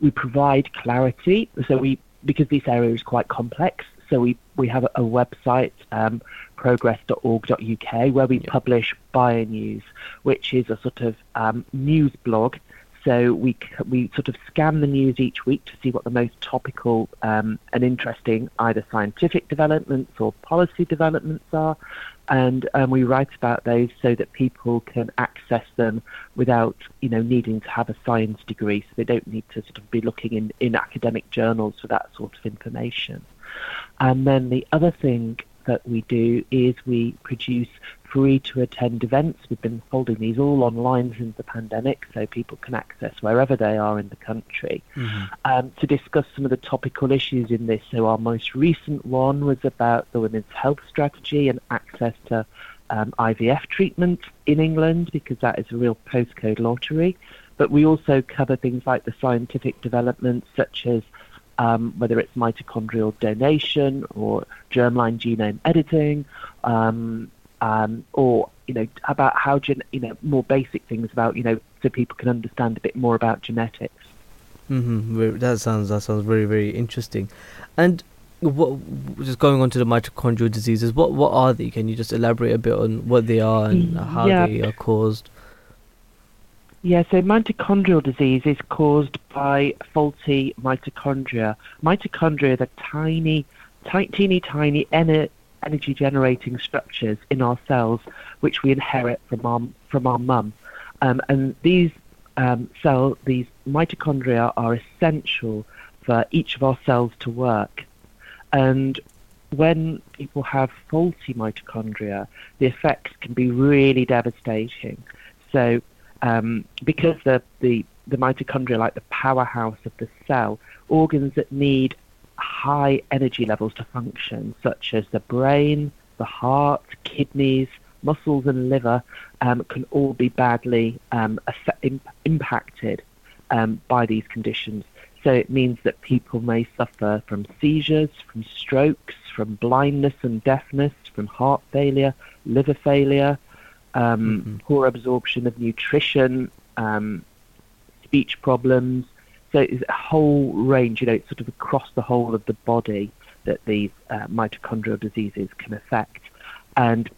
we provide clarity. So we because this area is quite complex. So we we have a, website. Um, progress.org.uk where we Yeah. publish BioNews, which is a sort of um, news blog so we we sort of scan the news each week to see what the most topical um, and interesting either scientific developments or policy developments are, and um, we write about those so that people can access them without you know needing to have a science degree. So they don't need to sort of be looking in, in academic journals for that sort of information. And then the other thing that we do is we produce free to attend events. We've been holding these all online since the pandemic, so people can access wherever they are in the country um, to discuss some of the topical issues in this. So our most recent one was about the women's health strategy and access to um, IVF treatment in England because that is a real postcode lottery. But we also cover things like the scientific developments such as um, whether it's mitochondrial donation or germline genome editing, um, um, or you know about how gen- you know more basic things about you know so people can understand a bit more about genetics. Mm-hmm. That sounds that sounds very very interesting, and what just going on to the mitochondrial diseases. What what are they? Can you just elaborate a bit on what they are and how Yeah. they are caused? Yeah, so mitochondrial disease is caused by faulty mitochondria. Mitochondria are the tiny, ti- teeny tiny ener- energy generating structures in our cells which we inherit from our from our mum. Um, and these um, cell these mitochondria are essential for each of our cells to work. And when people have faulty mitochondria, the effects can be really devastating. So um, because the, the, the mitochondria like the powerhouse of the cell, organs that need high energy levels to function, such as the brain, the heart, kidneys, muscles, and liver, um, can all be badly um, impacted um, by these conditions. So it means that people may suffer from seizures, from strokes, from blindness and deafness, from heart failure, liver failure, um, mm-hmm. poor absorption of nutrition, um, speech problems. So it's a whole range, you know, it's sort of across the whole of the body that these uh, mitochondrial diseases can affect. And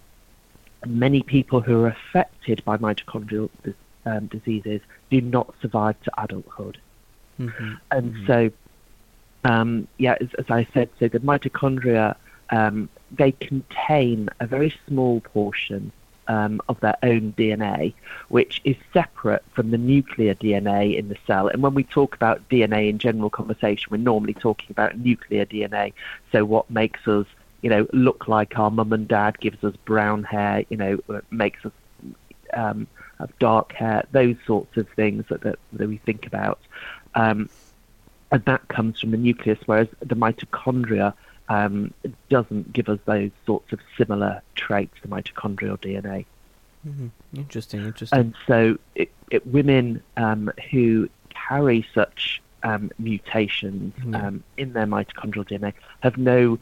many people who are affected by mitochondrial um, diseases do not survive to adulthood. Mm-hmm. And mm-hmm. so, um, yeah, as, as, I said, so the mitochondria um, they contain a very small portion um, of their own DNA, which is separate from the nuclear DNA in the cell. And when we talk about DNA in general conversation, we're normally talking about nuclear DNA. So what makes us, you know, look like our mum and dad, gives us brown hair, you know, makes us um, have dark hair, those sorts of things that, that, that we think about. Um, and that comes from the nucleus, whereas the mitochondria um, doesn't give us those sorts of similar traits, to mitochondrial DNA. Mm-hmm. Interesting, interesting. And so, it, it, women um, who carry such um, mutations mm-hmm. in their mitochondrial DNA have no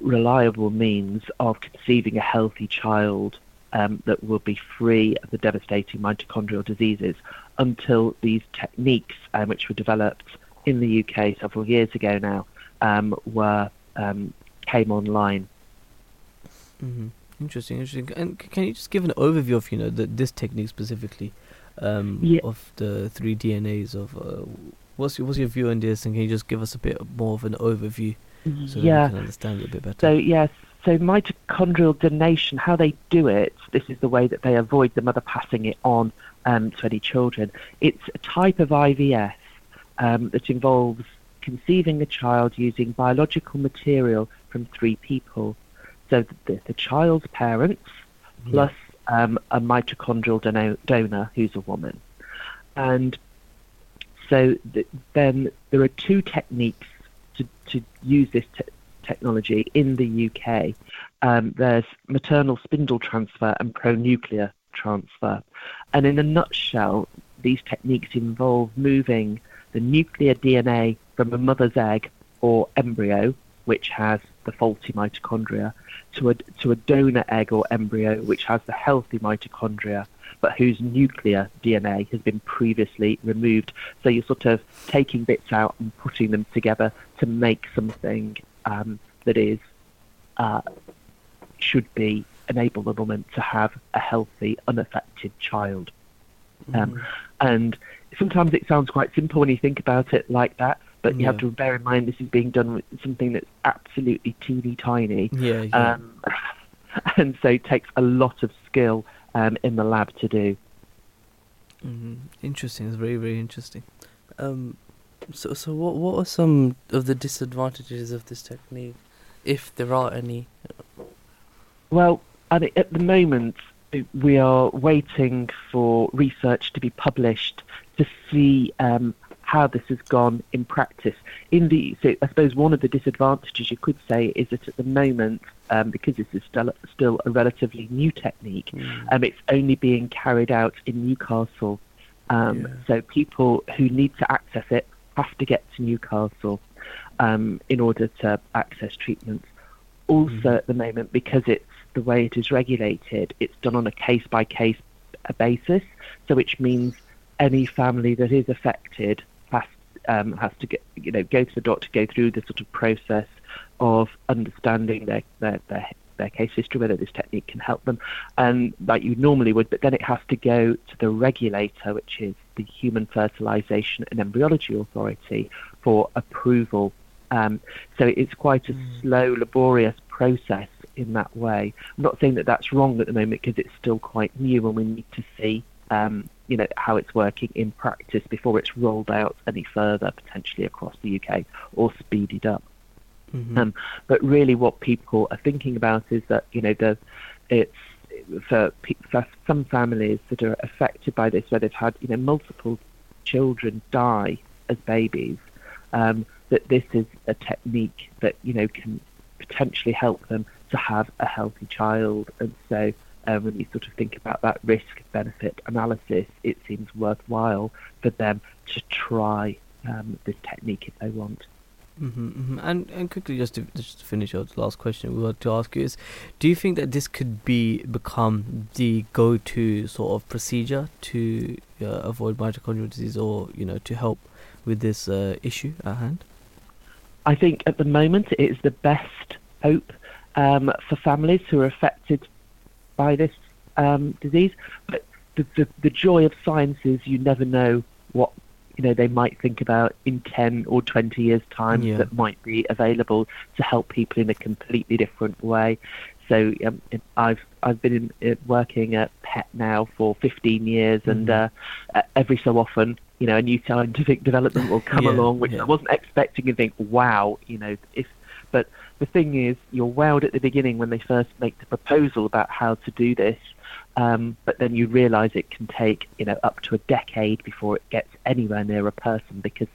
reliable means of conceiving a healthy child um, that will be free of the devastating mitochondrial diseases until these techniques, um, which were developed in the UK several years ago now, um, were um, came online. Mm-hmm. Interesting, interesting. And can you just give an overview of you know the, this technique specifically um, yeah. of the three DNAs of uh, what's your what's your view on this, and can you just give us a bit more of an overview so yeah. that we can understand it a bit better? So yes, so mitochondrial donation, how they do it, this is the way that they avoid the mother passing it on um, to any children. It's a type of IVF um, that involves conceiving a child using biological material from three people. So the, the child's parents plus um, a mitochondrial dono- donor who's a woman. And so th- then there are two techniques to, to use this te- technology in the UK. Um, there's maternal spindle transfer and pronuclear transfer. And in a nutshell, these techniques involve moving the nuclear DNA from a mother's egg or embryo, which has the faulty mitochondria, to a, to a donor egg or embryo, which has the healthy mitochondria, but whose nuclear DNA has been previously removed. So you're sort of taking bits out and putting them together to make something um, that is uh, should be enable the woman to have a healthy, unaffected child. Um, mm. And sometimes it sounds quite simple when you think about it like that, but you have to bear in mind this is being done with something that's absolutely teeny tiny. Yeah. yeah. Um, and so it takes a lot of skill um, in the lab to do. Mm-hmm. Interesting. It's very very interesting. Um, so so what what are some of the disadvantages of this technique, if there are any? Well, at the moment we are waiting for research to be published to see um, how this has gone in practice. In the, so I suppose one of the disadvantages you could say is that at the moment, um, because this is still, still a relatively new technique, mm. um, it's only being carried out in Newcastle. Um, yeah. So people who need to access it have to get to Newcastle um, in order to access treatments. Also, mm. at the moment, because it's the way it is regulated, it's done on a case by case basis. So, which means any family that is affected um, has to get, you know, go to the doctor, go through the sort of process of understanding their, their, their, their case history, whether this technique can help them, and like you normally would, but then it has to go to the regulator, which is the Human Fertilization and Embryology Authority, for approval. Um, so it's quite a mm. slow, laborious process in that way. I'm not saying that that's wrong at the moment because it's still quite new and we need to see um, you know how it's working in practice before it's rolled out any further, potentially across the UK or speeded up. Mm-hmm. Um, but really, what people are thinking about is that you know the it's for, for some families that are affected by this, where they've had you know multiple children die as babies. um, that this is a technique that you know can potentially help them to have a healthy child. And so um, when you sort of think about that risk benefit analysis, it seems worthwhile for them to try um, this technique if they want. Mm-hmm, mm-hmm. And and quickly, just to just to finish out the last question we want to ask you is, do you think that this could be become the go-to sort of procedure to uh, avoid mitochondrial disease, or you know, to help with this uh, issue at hand? I think at the moment it is the best hope um, for families who are affected by this um, disease. But the, the, the joy of science is you never know what you know they might think about in 10 or 20 years time Yeah. that might be available to help people in a completely different way so um, I've I've been in, uh, working at PET now for 15 years, and Mhm. uh, uh, every so often, you know, a new scientific development will come Yeah, along, which yeah. I wasn't expecting, and think, wow, you know, if. But the thing is, you're wowed at the beginning when they first make the proposal about how to do this, um, but then you realise it can take, you know, up to a decade before it gets anywhere near a person because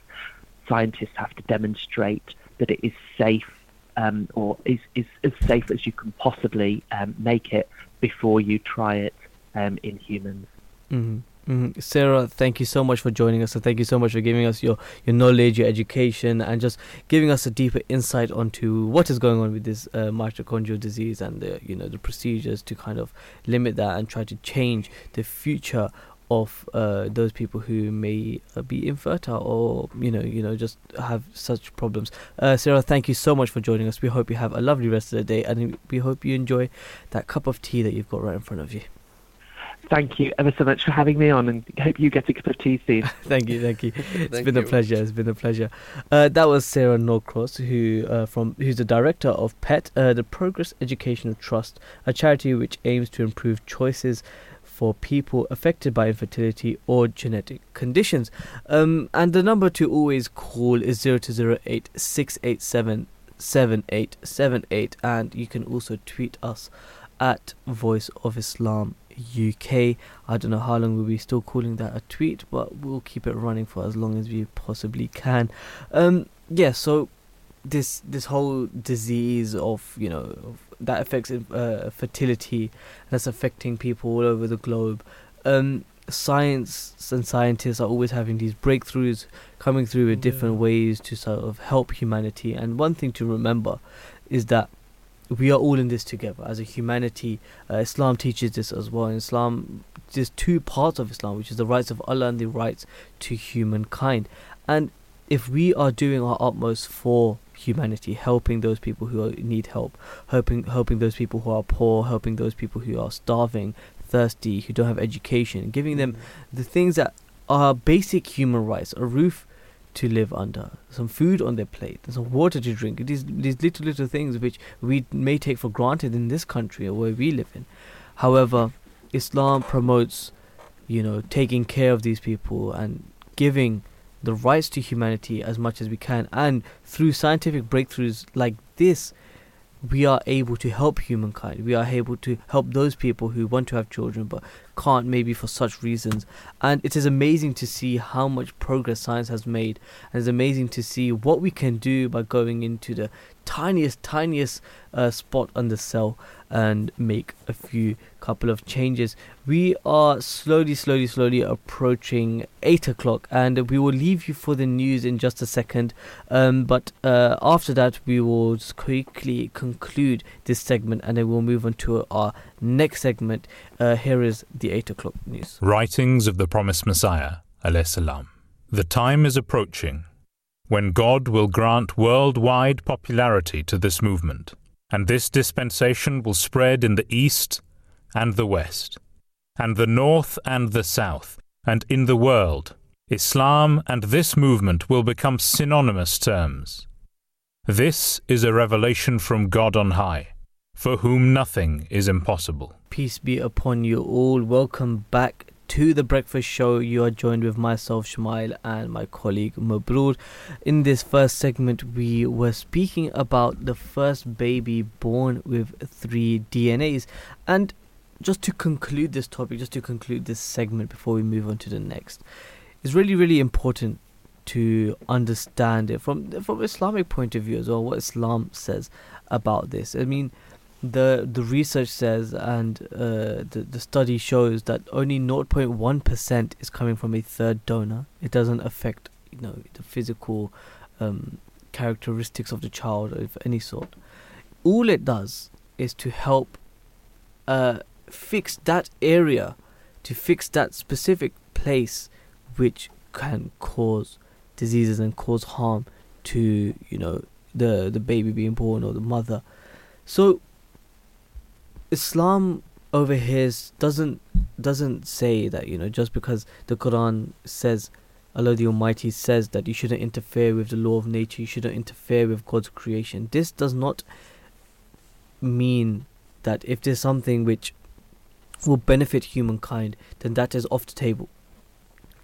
scientists have to demonstrate that it is safe um, or is, is as safe as you can possibly um, make it before you try it um, in humans. hmm hmm Sarah, thank you so much for joining us, and thank you so much for giving us your, your knowledge, your education, and just giving us a deeper insight onto what is going on with this uh, mitochondrial disease and the you know the procedures to kind of limit that and try to change the future of uh, those people who may uh, be infertile or you know you know just have such problems. Uh, Sarah, thank you so much for joining us. We hope you have a lovely rest of the day, and we hope you enjoy that cup of tea that you've got right in front of you. Thank you ever so much for having me on, and hope you get a cup of tea soon. thank you, thank you. It's Thank been a pleasure. It's been a pleasure. Uh, that was Sarah Norcross, who uh, from who's the director of PET, uh, the Progress Educational Trust, a charity which aims to improve choices for people affected by infertility or genetic conditions. Um, and the number to always call is zero two zero eight six eight seven seven eight seven eight, and you can also tweet us at Voice of Islam UK. I don't know how long we'll be still calling that a tweet, but we'll keep it running for as long as we possibly can. Um, yeah, so this this whole disease of you know of, that affects uh, fertility that's affecting people all over the globe. Um, science and scientists are always having these breakthroughs coming through with different Yeah. ways to sort of help humanity. And one thing to remember is that we are all in this together as a humanity. Uh, Islam teaches this as well. In Islam, there's two parts of Islam, which is the rights of Allah and the rights to humankind. And if we are doing our utmost for humanity, helping those people who are, need help, helping helping those people who are poor, helping those people who are starving, thirsty, who don't have education, giving them mm-hmm. the things that are basic human rights, a roof to live under, some food on their plate, some water to drink. These these little little things which we may take for granted in this country or where we live in. However, Islam promotes, you know, taking care of these people and giving the rights to humanity as much as we can. And through scientific breakthroughs like this, we are able to help humankind. We are able to help those people who want to have children but can't, maybe for such reasons. And it is amazing to see how much progress science has made. And it's amazing to see what we can do by going into the tiniest, tiniest uh, spot on the cell and make a few couple of changes. We are slowly, slowly, slowly approaching 8 o'clock, and we will leave you for the news in just a second. Um, but uh, after that, we will quickly conclude this segment and then we'll move on to our next segment. Uh, here is the 8 o'clock news. Writings of the Promised Messiah, salam. The time is approaching when God will grant worldwide popularity to this movement, and this dispensation will spread in the East and the West, and the North and the South, and in the world. Islam and this movement will become synonymous terms. This is a revelation from God on high, for whom nothing is impossible. Peace be upon you all. Welcome back to the breakfast show. You are joined with myself, Shumail, and my colleague Mabroor. In this first segment, we were speaking about the first baby born with three DNAs. And just to conclude this topic, just to conclude this segment before we move on to the next, it's really, really important to understand it from from Islamic point of view as well. What Islam says about this. I mean, the the research says and uh, the the study shows that only 0.1 percent is coming from a third donor. It doesn't affect you know the physical um, characteristics of the child of any sort. All it does is to help uh, fix that area, to fix that specific place, which can cause diseases and cause harm to you know the the baby being born or the mother. So Islam over here doesn't doesn't say that you know just because the Quran says Allah the Almighty says that you shouldn't interfere with the law of nature, you shouldn't interfere with God's creation. This does not mean that if there's something which will benefit humankind, then that is off the table.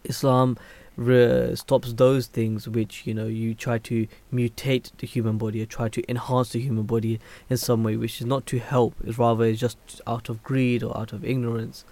Islam re- stops those things which you know you try to mutate the human body or try to enhance the human body in some way, which is not to help, is rather is just out of greed or out of ignorance.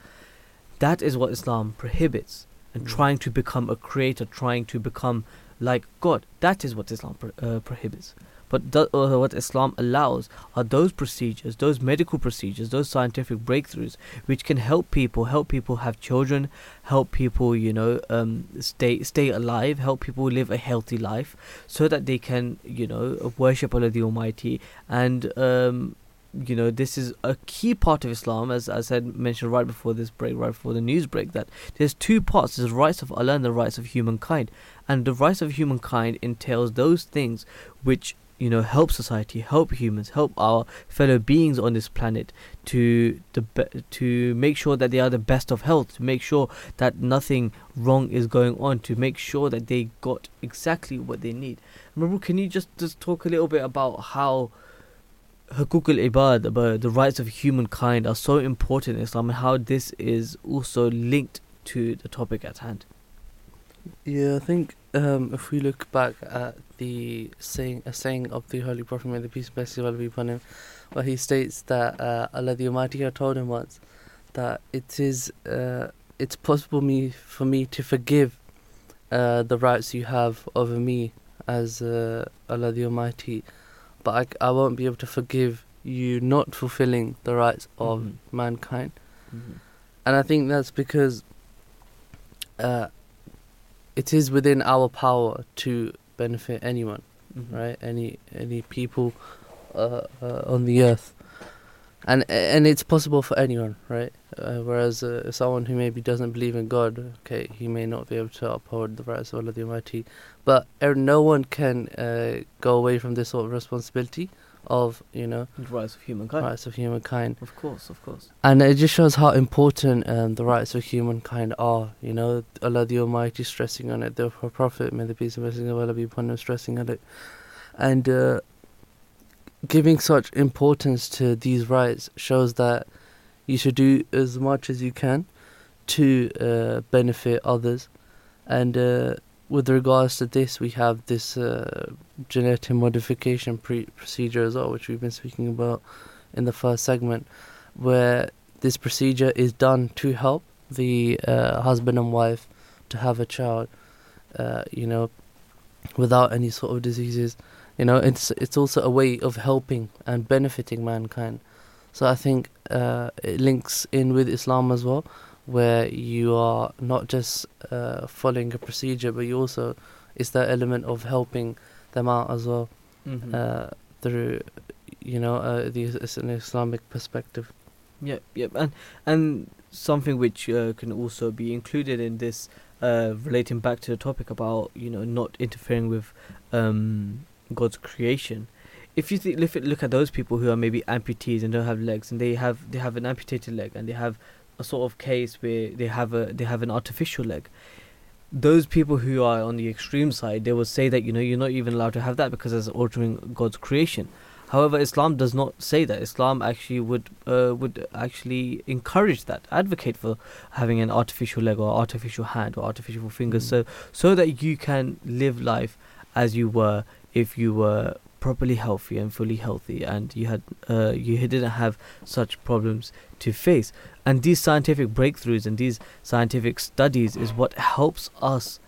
That is what Islam prohibits, and Mm. trying to become a creator, trying to become like God. That is what Islam pro- uh, prohibits. But uh, what Islam allows are those procedures, those medical procedures, those scientific breakthroughs, which can help people, help people have children, help people, you know, um, stay stay alive, help people live a healthy life, so that they can, you know, worship Allah the Almighty. And um, you know, this is a key part of Islam, as I said mentioned right before this break, right before the news break, that there's two parts: there's the rights of Allah and the rights of humankind. And the rights of humankind entails those things which you know help society help humans help our fellow beings on this planet to the be- to make sure that they are the best of health to make sure that nothing wrong is going on to make sure that they got exactly what they need. Maru, can you just just talk a little bit about how hukuk al-ibad about the rights of humankind are so important in Islam and how this is also linked to the topic at hand? Yeah, I think um, if we look back at the saying, a saying of the Holy Prophet, may the peace and blessings of Allah be upon him, where he states that uh, Allah the Almighty had told him once that it is uh, it's possible me for me to forgive uh, the rights you have over me as uh, Allah the Almighty, but I, I won't be able to forgive you not fulfilling the rights of Mhm. mankind. And I think that's because uh, it is within our power to benefit anyone, Mhm. right? Any any people uh, uh, on the earth, and and it's possible for anyone, right? Uh, whereas uh, someone who maybe doesn't believe in God, okay, he may not be able to uphold the rights of Allah the Almighty, but er, no one can uh, go away from this sort of responsibility of you know the rights of humankind rights of humankind. of course of course And it just shows how important um, the rights of humankind are. You know, Allah the Almighty stressing on it, the Prophet, may the peace and blessings of Allah be upon him, stressing on it. And uh, giving such importance to these rights shows that you should do as much as you can to uh, benefit others. And uh, with regards to this, we have this uh, genetic modification pre- procedure as well, which we've been speaking about in the first segment where this procedure is done to help the uh, husband and wife to have a child, uh, you know, without any sort of diseases. You know, it's it's also a way of helping and benefiting mankind. So I think uh, it links in with Islam as well, where you are not just uh, following a procedure, but you also it's that element of helping them out as well Mhm. uh, through, you know, uh, the an Islamic perspective. Yep, yep, and and something which uh, can also be included in this, uh, relating back to the topic about you know not interfering with um, God's creation. If you th- look at those people who are maybe amputees and don't have legs, and they have they have an amputated leg, and they have a sort of case where they have a they have an artificial leg. Those people who are on the extreme side, they will say that you know you're not even allowed to have that because it's altering God's creation. However, Islam does not say that. Islam actually would uh, would actually encourage that, advocate for having an artificial leg or artificial hand or artificial fingers, Mm. so so that you can live life as you were if you were properly healthy and fully healthy, and you had uh, you didn't have such problems to face. And these scientific breakthroughs and these scientific studies is what helps us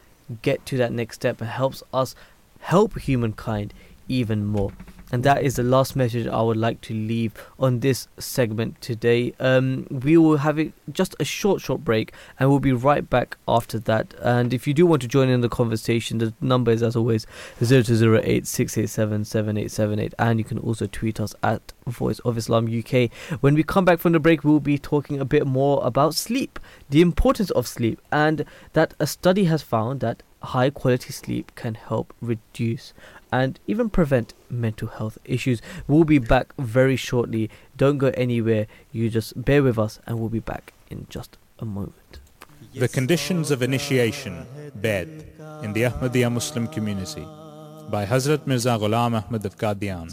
get to that next step and helps us help humankind even more. And that is the last message I would like to leave on this segment today. Um, we will have it just a short, short break, and we'll be right back after that. And if you do want to join in the conversation, the number is as always 0208 687 7878, and you can also tweet us at Voice of Islam UK. When we come back from the break, we'll be talking a bit more about sleep, the importance of sleep, and that a study has found that high quality sleep can help reduce and even prevent mental health issues. We'll be back very shortly. Don't go anywhere. You just bear with us and we'll be back in just a moment. The conditions of initiation, Bai'at, in the Ahmadiyya Muslim community by Hazrat Mirza Ghulam Ahmad of Qadian,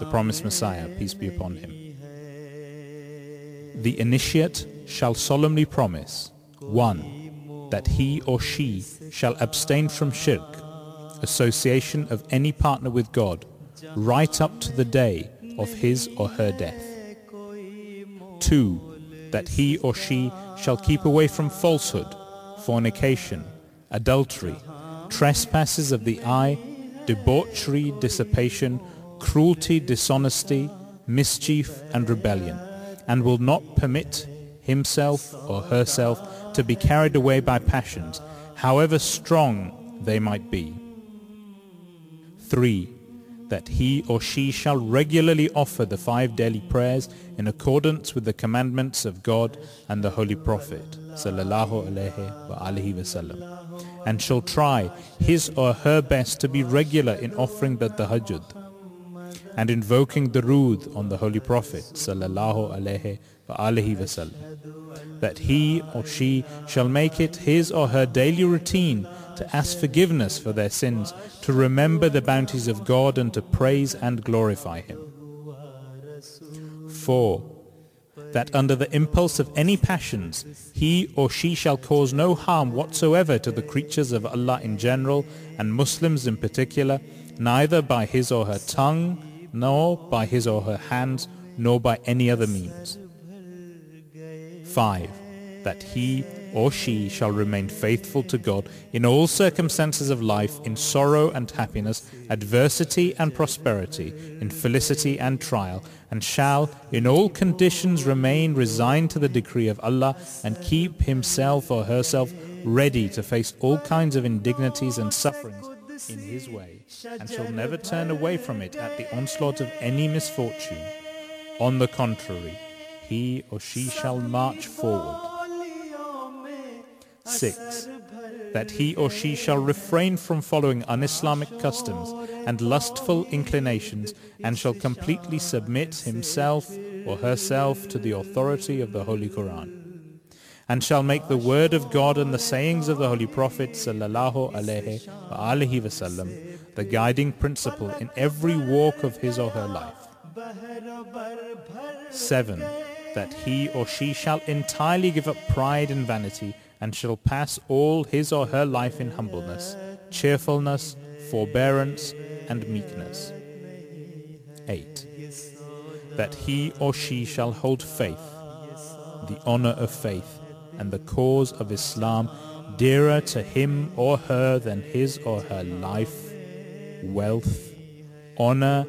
the promised Messiah, peace be upon him. The initiate shall solemnly promise, 1. That he or she shall abstain from shirk, association of any partner with God, right up to the day of his or her death. 2. That he or she shall keep away from falsehood, fornication, adultery, trespasses of the eye, debauchery, dissipation, cruelty, dishonesty, mischief and rebellion, and will not permit himself or herself to be carried away by passions, however strong they might be. 3. That he or she shall regularly offer the five daily prayers in accordance with the commandments of God and the Holy Prophet wasallam, and shall try his or her best to be regular in offering the tahajjud and invoking durood on the Holy Prophet wasallam, that he or she shall make it his or her daily routine to ask forgiveness for their sins, to remember the bounties of God and to praise and glorify Him. 4. That under the impulse of any passions, he or she shall cause no harm whatsoever to the creatures of Allah in general and Muslims in particular, neither by his or her tongue, nor by his or her hands, nor by any other means. 5. That he or she shall remain faithful to God in all circumstances of life, in sorrow and happiness, adversity and prosperity, in felicity and trial, and shall in all conditions remain resigned to the decree of Allah and keep himself or herself ready to face all kinds of indignities and sufferings in his way, and shall never turn away from it at the onslaught of any misfortune. On the contrary, he or she shall march forward 6. That he or she shall refrain from following un-Islamic customs and lustful inclinations and shall completely submit himself or herself to the authority of the Holy Quran and shall make the word of God and the sayings of the Holy Prophet sallallahu alaihi wasallam the guiding principle in every walk of his or her life. 7. That he or she shall entirely give up pride and vanity and shall pass all his or her life in humbleness, cheerfulness, forbearance, and meekness. 8. That he or she shall hold faith, the honor of faith, and the cause of Islam dearer to him or her than his or her life, wealth, honor,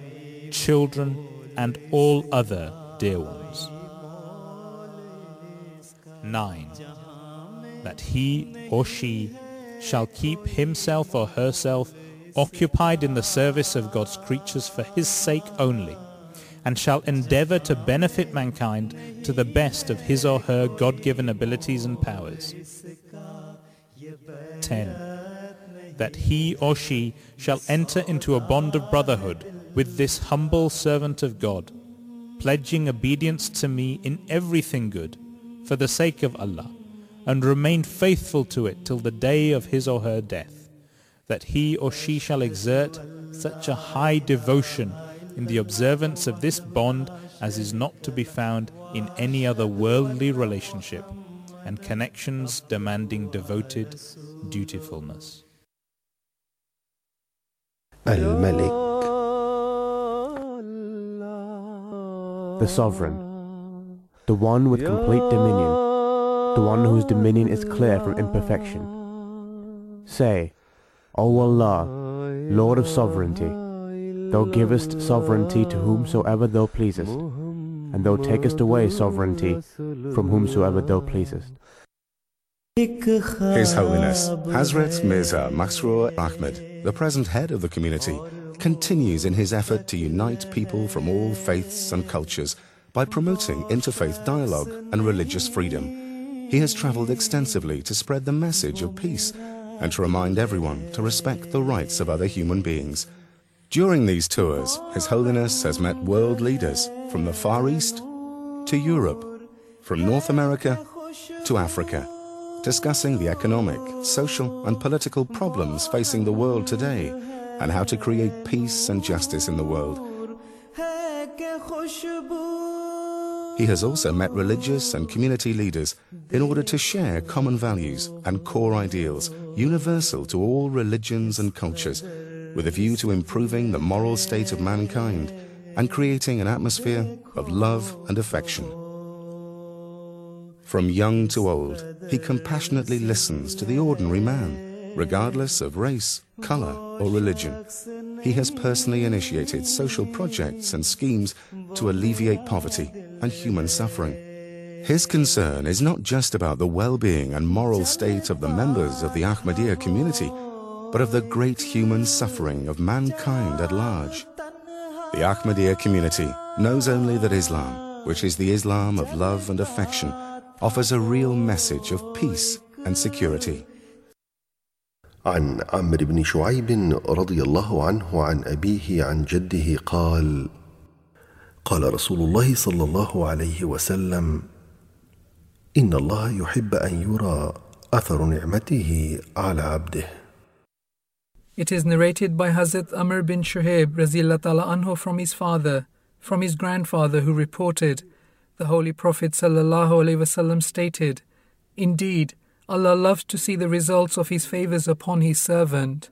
children, and all other dear ones. 9 that he or she shall keep himself or herself occupied in the service of God's creatures for his sake only, and shall endeavor to benefit mankind to the best of his or her God-given abilities and powers. 10. That he or she shall enter into a bond of brotherhood with this humble servant of God, pledging obedience to me in everything good, for the sake of Allah and remain faithful to it till the day of his or her death, that he or she shall exert such a high devotion in the observance of this bond as is not to be found in any other worldly relationship and connections demanding devoted dutifulness. Al-Malik The Sovereign, the one with complete dominion, the one whose dominion is clear from imperfection. Say, O Allah, Lord of sovereignty, thou givest sovereignty to whomsoever thou pleasest, and thou takest away sovereignty from whomsoever thou pleasest. His Holiness Hazrat Mirza Masroor Ahmed, the present head of the community, continues in his effort to unite people from all faiths and cultures by promoting interfaith dialogue and religious freedom. He has traveled extensively to spread the message of peace and to remind everyone to respect the rights of other human beings. During these tours, His Holiness has met world leaders from the Far East to Europe, from North America to Africa, discussing the economic, social, and political problems facing the world today and how to create peace and justice in the world. He has also met religious and community leaders in order to share common values and core ideals universal to all religions and cultures, with a view to improving the moral state of mankind and creating an atmosphere of love and affection. From young to old, he compassionately listens to the ordinary man, regardless of race, color, or religion. He has personally initiated social projects and schemes to alleviate poverty and human suffering. His concern is not just about the well-being and moral state of the members of the Ahmadiyya community, but of the great human suffering of mankind at large. The Ahmadiyya community knows only that Islam, which is the Islam of love and affection, offers a real message of peace and security. عن عمرو بن شعيب رضي الله عنه عن أبيه عن جده قال قال رسول الله صلى الله عليه وسلم إن الله يحب أن يرى أثر نعمته على عبده It is narrated by Hazrat Amr bin Shuhaib anhu from his father, from his grandfather who reported, the Holy Prophet sallallahu stated, Indeed, Allah loves to see the results of His favors upon His servant.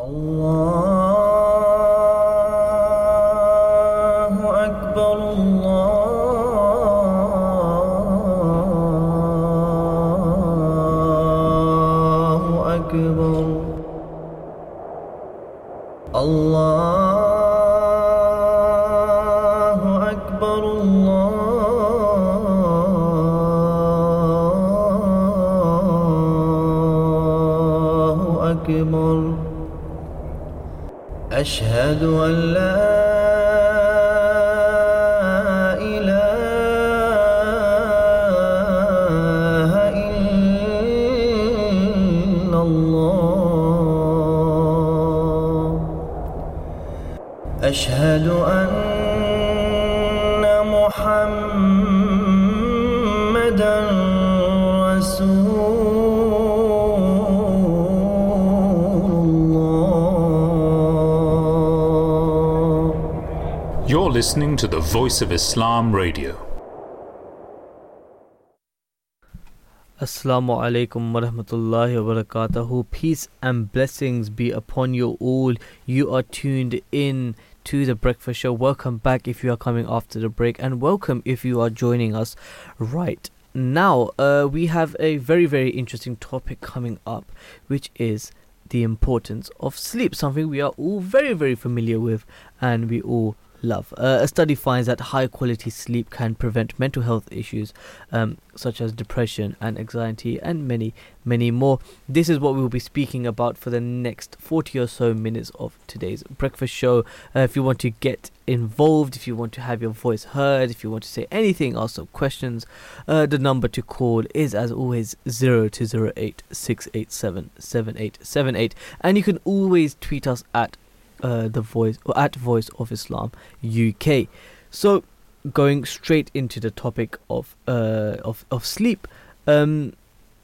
Allahu أشهد أن listening to the Voice of Islam Radio. Assalamu alaikum wa rahmatullahi wa barakatuhu. Peace and blessings be upon you all. You are tuned in to the breakfast show. Welcome back if you are coming after the break, and welcome if you are joining us right now. Uh, we have a very, very interesting topic coming up, which is the importance of sleep, something we are all very, very familiar with and we all love. Uh, a study finds that high quality sleep can prevent mental health issues um, such as depression and anxiety and many, many more. This is what we will be speaking about for the next 40 or so minutes of today's breakfast show. Uh, if you want to get involved, if you want to have your voice heard, if you want to say anything, ask some questions, uh, the number to call is as always 0208 687 7878. And you can always tweet us at uh, the voice or at Voice of Islam UK. So, going straight into the topic of uh, of of sleep, um,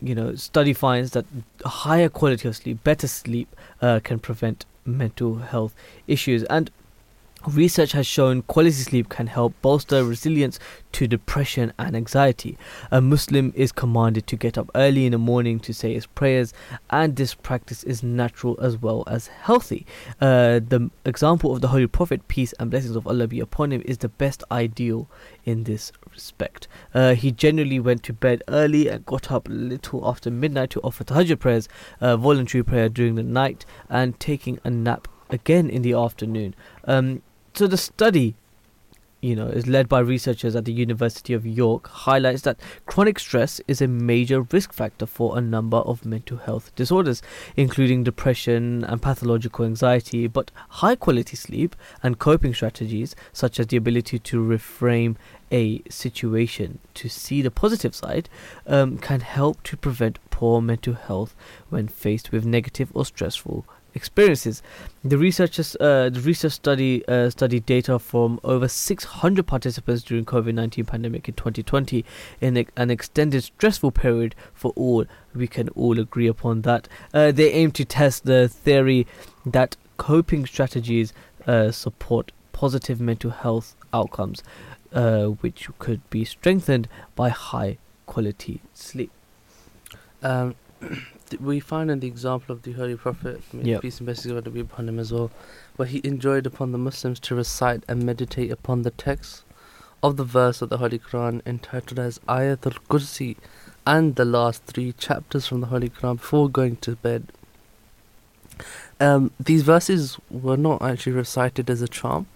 you know, study finds that higher quality of sleep, better sleep, uh, can prevent mental health issues. And Research has shown quality sleep can help bolster resilience to depression and anxiety. A Muslim is commanded to get up early in the morning to say his prayers, and this practice is natural as well as healthy. Uh, the example of the Holy Prophet, peace and blessings of Allah be upon him, is the best ideal in this respect. Uh, he generally went to bed early and got up little after midnight to offer tahajjud prayers, uh, voluntary prayer during the night, and taking a nap again in the afternoon. Um, so the study you know, is led by researchers at the University of York, highlights that chronic stress is a major risk factor for a number of mental health disorders, including depression and pathological anxiety. But high quality sleep and coping strategies, such as the ability to reframe a situation to see the positive side, um, can help to prevent poor mental health when faced with negative or stressful experiences. The researchers, uh, the research study uh, studied data from over 600 participants during COVID-19 pandemic in 2020 in an extended stressful period for all. We can all agree upon that. Uh, they aim to test the theory that coping strategies uh, support positive mental health outcomes, uh, which could be strengthened by high quality sleep. Um, th- we find in the example of the Holy Prophet, may Yep. peace and blessings be upon him as well, where he enjoined upon the Muslims to recite and meditate upon the text of the verse of the Holy Quran entitled as Ayat al Kursi and the last three chapters from the Holy Quran before going to bed. Um, these verses were not actually recited as a charm.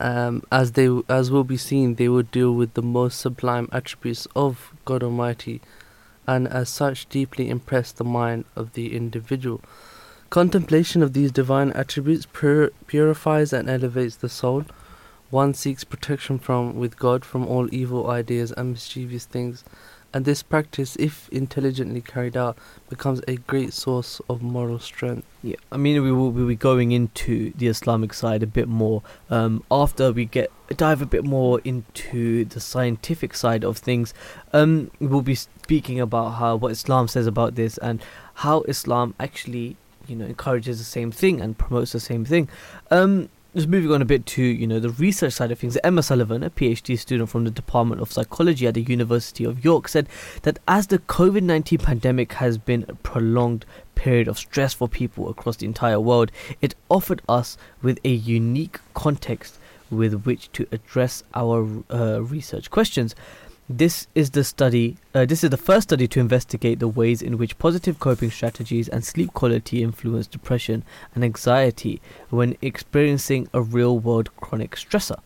Um, as they, as will be seen, they would deal with the most sublime attributes of God Almighty, and as such deeply impress the mind of the individual. Contemplation of these divine attributes pur- purifies and elevates the soul. One seeks protection from with God from all evil ideas and mischievous things, and this practice, if intelligently carried out, becomes a great source of moral strength. Yeah, I mean, we will be going into the Islamic side a bit more um, after we get dive a bit more into the scientific side of things. Um, we'll be speaking about how what Islam says about this and how Islam actually, you know, encourages the same thing and promotes the same thing. Um, just moving on a bit to you know the research side of things. Emma Sullivan, a PhD student from the Department of Psychology at the University of York, said that as the COVID nineteen pandemic has been a prolonged period of stress for people across the entire world, it offered us with a unique context with which to address our uh, research questions. This is the study. Uh, this is the first study to investigate the ways in which positive coping strategies and sleep quality influence depression and anxiety when experiencing a real-world chronic stressor.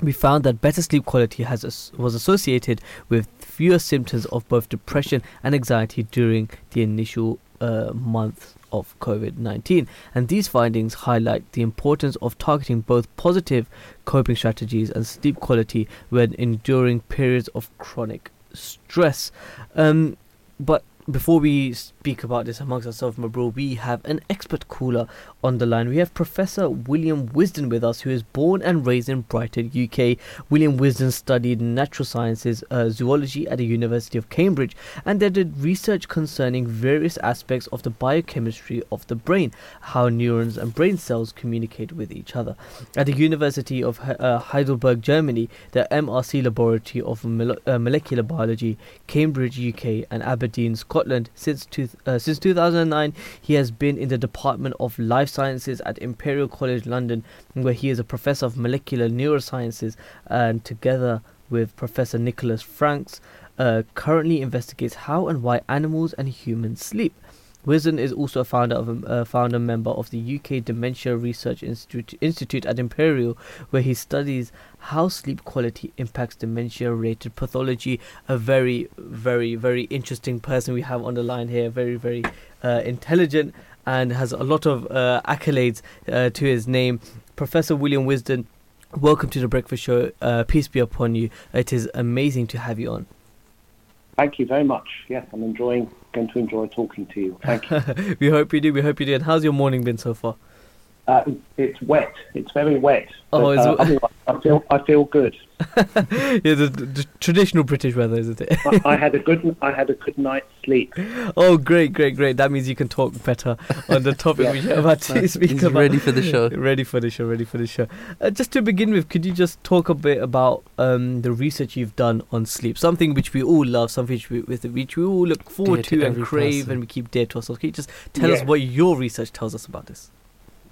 We found that better sleep quality has as- was associated with fewer symptoms of both depression and anxiety during the initial uh, months of COVID 19. And these findings highlight the importance of targeting both positive coping strategies and sleep quality when enduring periods of chronic stress. Um, but before we speak about this amongst ourselves, my bro, we have an expert caller on the line. We have Professor William Wisden with us, who is born and raised in Brighton, UK. William Wisden studied natural sciences, uh, zoology at the University of Cambridge, and they did research concerning various aspects of the biochemistry of the brain, how neurons and brain cells communicate with each other. At the University of He- uh, Heidelberg, Germany, the MRC Laboratory of Mole- uh, Molecular Biology, Cambridge, UK, and Aberdeen, Scotland. Since two, uh, since 2009, he has been in the Department of Life Sciences at Imperial College London, where he is a professor of molecular neurosciences, and together with Professor Nicholas Franks, uh, currently investigates how and why animals and humans sleep. Wisden is also a founder of a uh, founder member of the UK Dementia Research Institute, Institute at Imperial, where he studies how sleep quality impacts dementia-related pathology. A very, very, very interesting person we have on the line here. Very, very uh, intelligent and has a lot of uh, accolades uh, to his name. Professor William Wisden, welcome to the Breakfast Show. Uh, peace be upon you. It is amazing to have you on. Thank you very much. Yes, I'm enjoying, going to enjoy talking to you. Thank you. we hope you do. We hope you do. And how's your morning been so far? Uh, it's wet. It's very wet. Oh, but, uh, I feel I feel good. yeah, the, the traditional British weather, isn't it? I, I had a good I had a good night's sleep. oh, great, great, great. That means you can talk better on the topic Yeah. we are about to speak He's about. ready for the show. ready for the show. Ready for the show. Uh, just to begin with, could you just talk a bit about um, the research you've done on sleep? Something which we all love, something which we, with which we all look forward Dear to to and crave, person. and we keep dear to ourselves. Can you just tell us what your research tells us about this?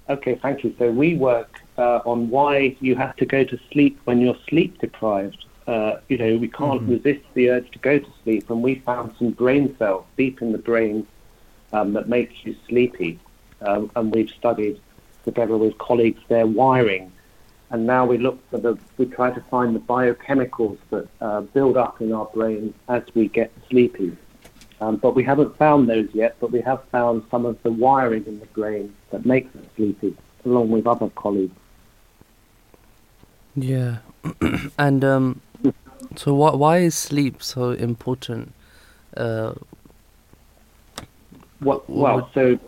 Okay, thank you. So we work uh, on why you have to go to sleep when you're sleep deprived. Uh, you know, we can't Mhm. resist the urge to go to sleep, and we found some brain cells deep in the brain um, that make you sleepy. Um, and we've studied together with colleagues their wiring. And now we look for the, we try to find the biochemicals that uh, build up in our brain as we get sleepy. Um, but we haven't found those yet, but we have found some of the wiring in the brain that makes us sleepy, along with other colleagues. Yeah. and um, so why why is sleep so important? Uh, Well, well so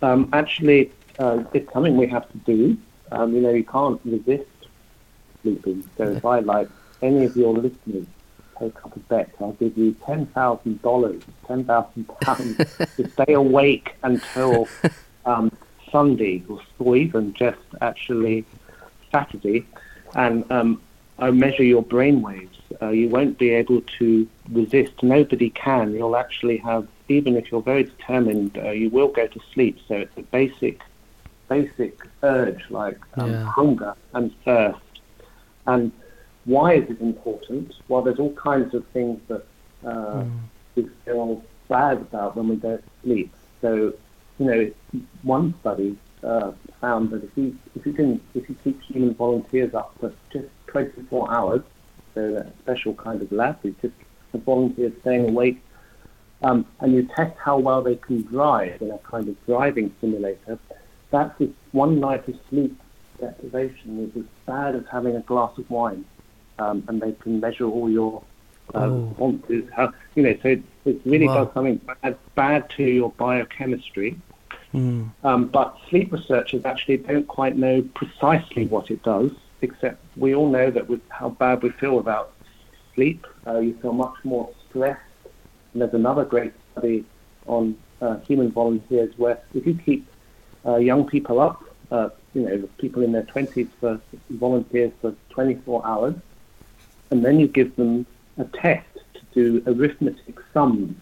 um, actually, uh, it's something we have to do. Um, you know, you can't resist sleeping. So if I, like any of your listeners, take up a bet, I'll give you ten thousand dollars, ten thousand pounds to stay awake until um, Sunday or, or even just actually Saturday, and um, I measure your brain waves. Uh, you won't be able to resist. Nobody can. You'll actually have, even if you're very determined, uh, you will go to sleep. So it's a basic, basic urge like um, Yeah. hunger and thirst. And why is it important? Well, there's all kinds of things that uh, mm, we feel bad about when we don't sleep. So, you know, one study uh, found that if you if you can if you keep human volunteers up for just 24 hours, so that special kind of lab, it's just the volunteers staying awake, um, and you test how well they can drive in a kind of driving simulator, that's as one night of sleep deprivation is as bad as having a glass of wine, um, and they can measure all your uh, Oh. responses. How you know, so it, it really Wow. does something bad, bad to your biochemistry. Mm, Um, but sleep researchers actually don't quite know precisely what it does, except we all know that with how bad we feel about sleep, uh, you feel much more stressed. And there's another great study on uh, human volunteers where if you keep uh, young people up, uh, you know, people in their 20s for volunteers for 24 hours, and then you give them a test to do arithmetic sums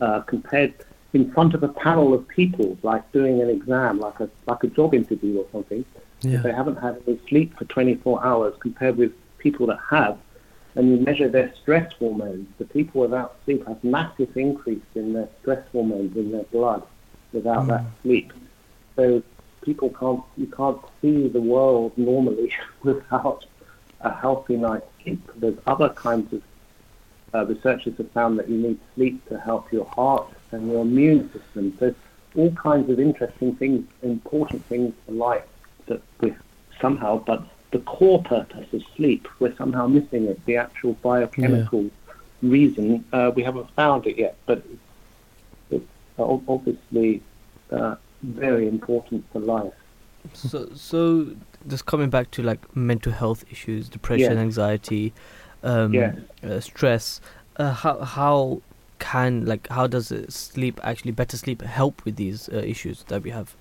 uh, compared in front of a panel of people, like doing an exam, like a like a job interview or something. If they haven't had any sleep for 24 hours, compared with people that have, and you measure their stress hormones, the people without sleep have massive increase in their stress hormones in their blood without that sleep. So people can't you can't see the world normally without a healthy night's sleep. There's other kinds of uh, researchers have found that you need sleep to help your heart and your immune system. So all kinds of interesting things, important things for life that we somehow, but the core purpose of sleep, we're somehow missing it. The actual biochemical reason, uh, we haven't found it yet, but it's obviously uh, very important for life. So, so just coming back to like mental health issues, depression, Yes. anxiety, um, Yes. uh, stress. Uh, how how can like how does uh, sleep actually better sleep help with these uh, issues that we have?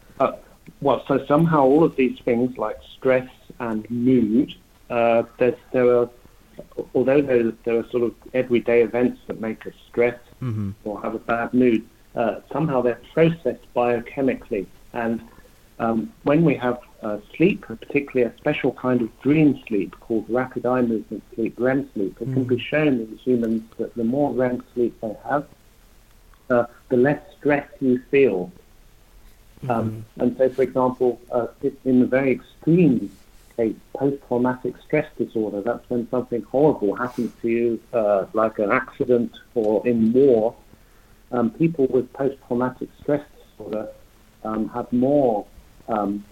Well, so somehow all of these things like stress and mood, uh, there's, there are, although there, there are sort of everyday events that make us stressed Mm-hmm. or have a bad mood, uh, somehow they're processed biochemically. And um, when we have uh, sleep, particularly a special kind of dream sleep called rapid eye movement sleep, REM sleep, it can be shown in humans that the more REM sleep they have, uh, the less stress you feel. Um, and so, for example, uh, in the very extreme case, post-traumatic stress disorder, that's when something horrible happens to you, uh, like an accident or in war. Um, people with post-traumatic stress disorder um, have more. Um,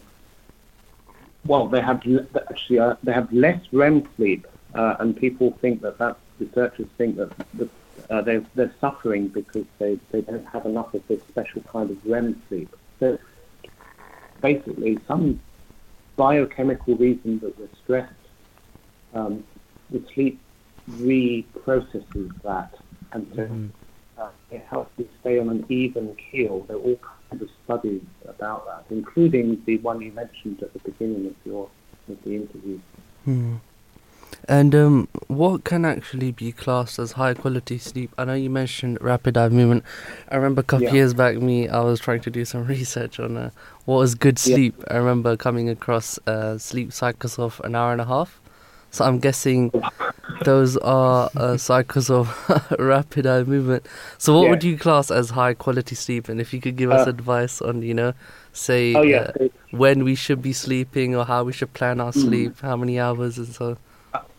well, they have actually uh, they have less REM sleep, uh, and people think that that researchers think that, that uh, they're, they're suffering because they, they don't have enough of this special kind of REM sleep. So basically, some biochemical reason that we're stressed, um, the sleep reprocesses that, and so Mhm. uh, it helps you stay on an even keel. There are all of studies about that, including the one you mentioned at the beginning of your of the interview. Hmm. And um, what can actually be classed as high quality sleep? I know you mentioned rapid eye movement. I remember a couple Yeah. years back, me, I was trying to do some research on uh, what was good Yeah. sleep. I remember coming across uh, sleep cycles of an hour and a half. So I'm guessing those are uh, cycles of rapid eye movement. So what Yeah. would you class as high quality sleep? And if you could give us Uh, advice on, you know, say Oh yeah, uh, when we should be sleeping or how we should plan our Mm. sleep, how many hours and so.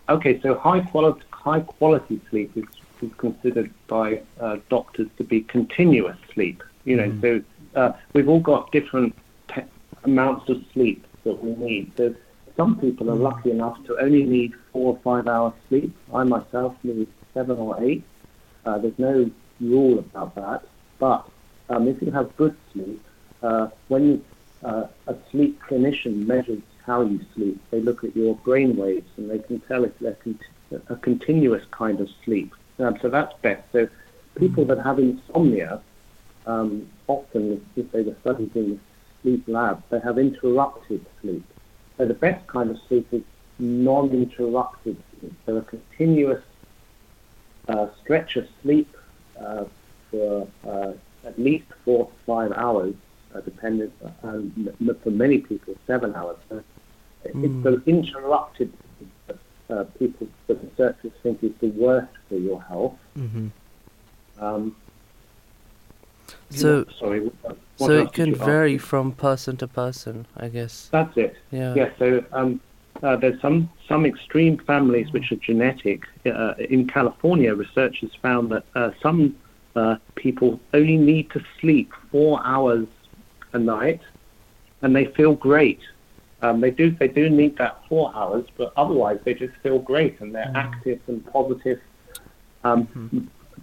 okay. So high quality high quality sleep is, is considered by uh, doctors to be continuous sleep. You know, Mm. so uh, we've all got different te- amounts of sleep that we need. So some people are Mm. lucky enough to only need four or five hours sleep. I myself need seven or eight. Uh, there's no rule about that. But um, if you have good sleep, uh, when uh, a sleep clinician measures how you sleep, they look at your brain waves and they can tell if they're con- a continuous kind of sleep. Um, so that's best. So people that have insomnia, um, often if they were studied in the sleep lab, they have interrupted sleep. So the best kind of sleep is non-interrupted sleep. So a continuous uh, stretch of sleep uh, for uh, at least four to five hours, uh, depending, and m- for many people, seven hours. So it's the interrupted sleep that uh, people, the researchers think is the worst for your health. Mm-hmm. Um, So, sorry. what- so it can you ask vary from person to person, I guess. That's it. Yeah. Yeah. So um, uh, there's some some extreme families which are genetic. Uh, in California, researchers found that uh, some uh, people only need to sleep four hours a night, and they feel great. Um, they do they do need that four hours, but otherwise they just feel great and they're active and positive. Um,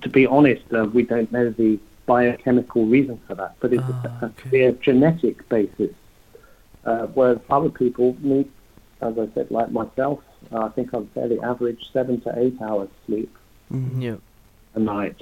To be honest, uh, we don't know the biochemical reason for that, but it's Ah, a, okay. clear genetic basis. Uh, whereas other people need, as I said, like myself, uh, I think I'm fairly average seven to eight hours sleep Mhm. Yeah. a night.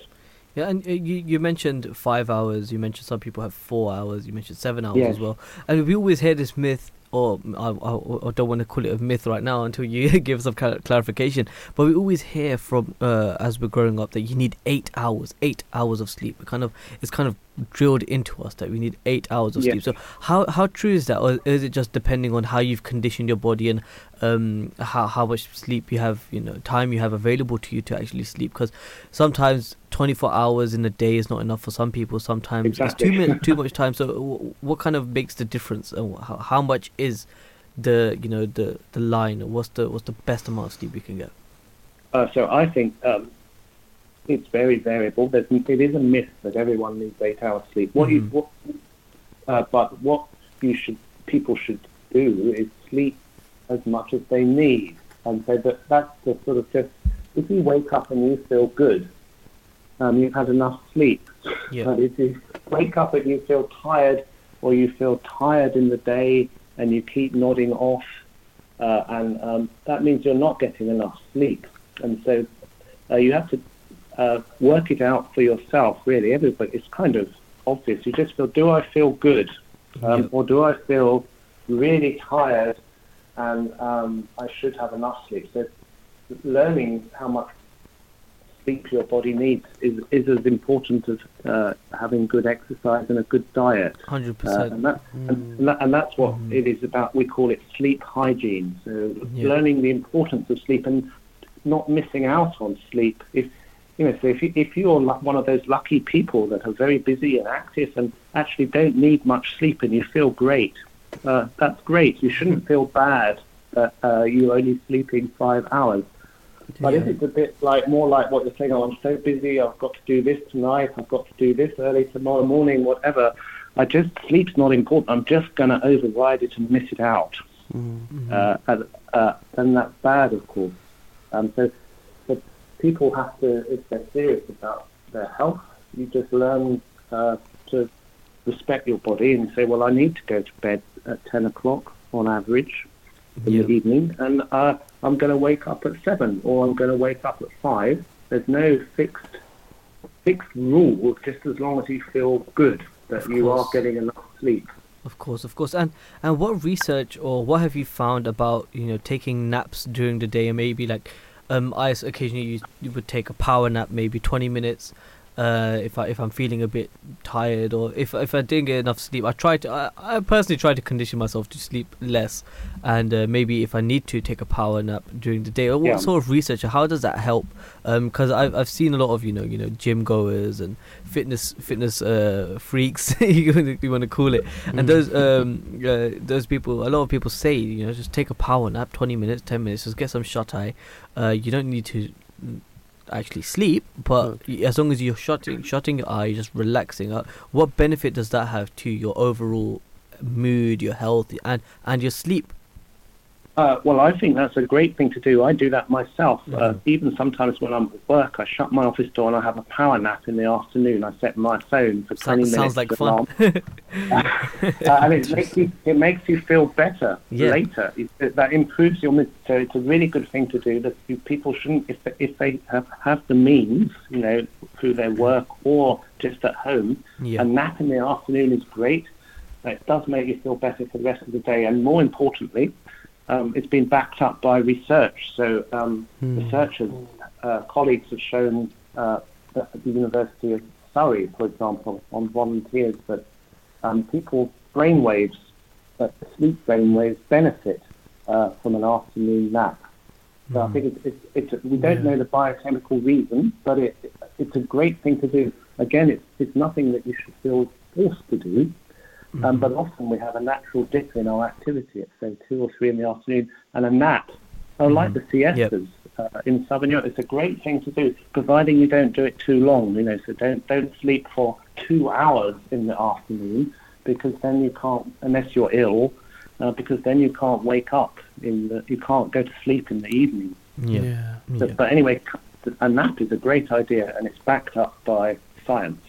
Yeah, and uh, you you mentioned five hours. You mentioned some people have four hours. You mentioned seven hours Yes. as well. And we always hear this myth, or I, I, I don't want to call it a myth right now until you give some clarification. But we always hear from uh, as we're growing up that you need eight hours, eight hours of sleep. It kind of it's kind of drilled into us that we need eight hours of Yes. sleep. So how how true is that, or is it just depending on how you've conditioned your body and um, how how much sleep you have, you know, time you have available to you to actually sleep? Because sometimes 24 hours in a day is not enough for some people. Sometimes Exactly. it's too too much time. So w- what kind of makes the difference? And how, how much is the you know the the line? What's the what's the best amount of sleep you can get? Uh, so I think um, it's very variable. There's, it is a myth that everyone needs eight hours sleep. What you, Mhm. what, uh, but what you should people should do is sleep as much as they need, and so that that's the sort of just if you wake up and you feel good, um, you've had enough sleep. Yeah. But if you wake up and you feel tired, or you feel tired in the day and you keep nodding off, uh, and um, that means you're not getting enough sleep. And so uh, you have to uh, work it out for yourself, really. Everybody, it's kind of obvious. You just feel, do I feel good? Um, Yeah. Or do I feel really tired and um, I should have enough sleep? So learning how much sleep your body needs is, is as important as uh, having good exercise and a good diet. Hundred Uh, percent. and, that, and, and, that, and that's what it is about. We call it sleep hygiene. So Yeah. learning the importance of sleep and not missing out on sleep. If you know, so if you, if you're one of those lucky people that are very busy and active and actually don't need much sleep and you feel great, uh, that's great. You shouldn't feel bad that uh, you're only sleeping five hours. But if Yeah. it's a bit like more like what you're saying, oh, I'm so busy, I've got to do this tonight, I've got to do this early tomorrow morning, whatever. I just sleep's not important. I'm just going to override it and miss it out. Mm-hmm. Uh, and, uh, and that's bad, of course. Um, so, so people have to, if they're serious about their health, you just learn uh, to respect your body and say, well, I need to go to bed at 10 o'clock. on average in the evening, and uh, I'm going to wake up at seven or I'm going to wake up at five. There's no fixed fixed rule, just as long as you feel good that you are getting enough sleep. Of course, of course. And and what research or what have you found about you know taking naps during the day maybe like um I occasionally you, you would take a power nap maybe 20 minutes uh if I if I'm feeling a bit tired or if if I didn't get enough sleep I try to I, I personally try to condition myself to sleep less and uh, maybe if I need to take a power nap during the day. Or what Yeah. sort of research how does that help? Um because I've, I've seen a lot of you know you know gym goers and fitness fitness uh freaks you want to, you want to call it. And those um uh, those people a lot of people say you know just take a power nap 20 minutes 10 minutes just get some shut eye. Uh you don't need to mm, actually sleep but y as long as you're shutting shutting your eye just relaxing uh, what benefit does that have to your overall mood your health and and your sleep Uh, well, I think that's a great thing to do. I do that myself. Uh, Mhm. even sometimes when I'm at work, I shut my office door and I have a power nap in the afternoon. I set my phone for 20 Sounds- minutes. sounds like fun. uh, and it makes you it makes you feel better Yeah. later. It- that improves your mood. So it's a really good thing to do. That people shouldn't, if they, if they have, have the means, you know, through their work or just at home, yeah a nap in the afternoon is great. It does make you feel better for the rest of the day, and more importantly, um, it's been backed up by research. So um, researchers, uh, colleagues have shown uh, at the University of Surrey, for example, on volunteers that um, people's brainwaves, uh, sleep brainwaves, benefit uh, from an afternoon nap. So I think it's, it's, it's we don't know the biochemical reason, but it, it's a great thing to do. Again, it's, it's nothing that you should feel forced to do, um, but often we have a natural dip in our activity at say two or three in the afternoon, and a nap, or like the siestas uh, in Southern Europe, it's a great thing to do, providing you don't do it too long. You know, so don't don't sleep for two hours in the afternoon because then you can't, unless you're ill, uh, because then you can't wake up in the, you can't go to sleep in the evening. yeah, So, yeah. But anyway, a nap is a great idea, and it's backed up by science.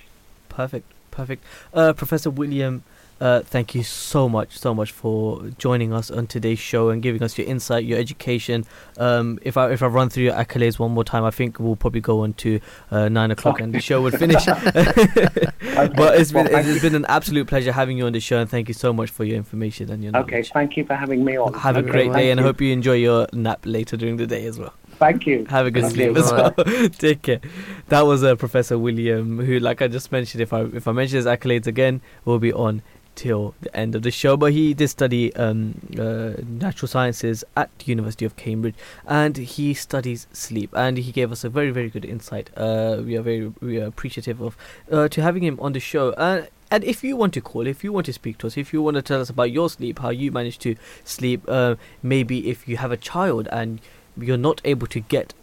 Perfect, perfect. Uh, Professor William, uh, thank you so much, so much for joining us on today's show and giving us your insight, your education. Um, if I if I run through your accolades one more time, I think we'll probably go on to uh, nine o'clock and the show would finish. but it's been it's been an absolute pleasure having you on the show, and thank you so much for your information and your knowledge. Okay, thank you for having me on. Have a great day, and I hope you enjoy your nap later during the day as well. Thank you. Have a good Thank sleep you. as well. Take care. That was uh, Professor William, who, like I just mentioned, if I if I mention his accolades again, will be on till the end of the show. But he did study um, uh, natural sciences at the University of Cambridge, and he studies sleep. And he gave us a very very good insight. Uh, we are very we are appreciative of uh, to having him on the show. Uh, and if you want to call, if you want to speak to us, if you want to tell us about your sleep, how you manage to sleep, uh, maybe if you have a child and you're not able to get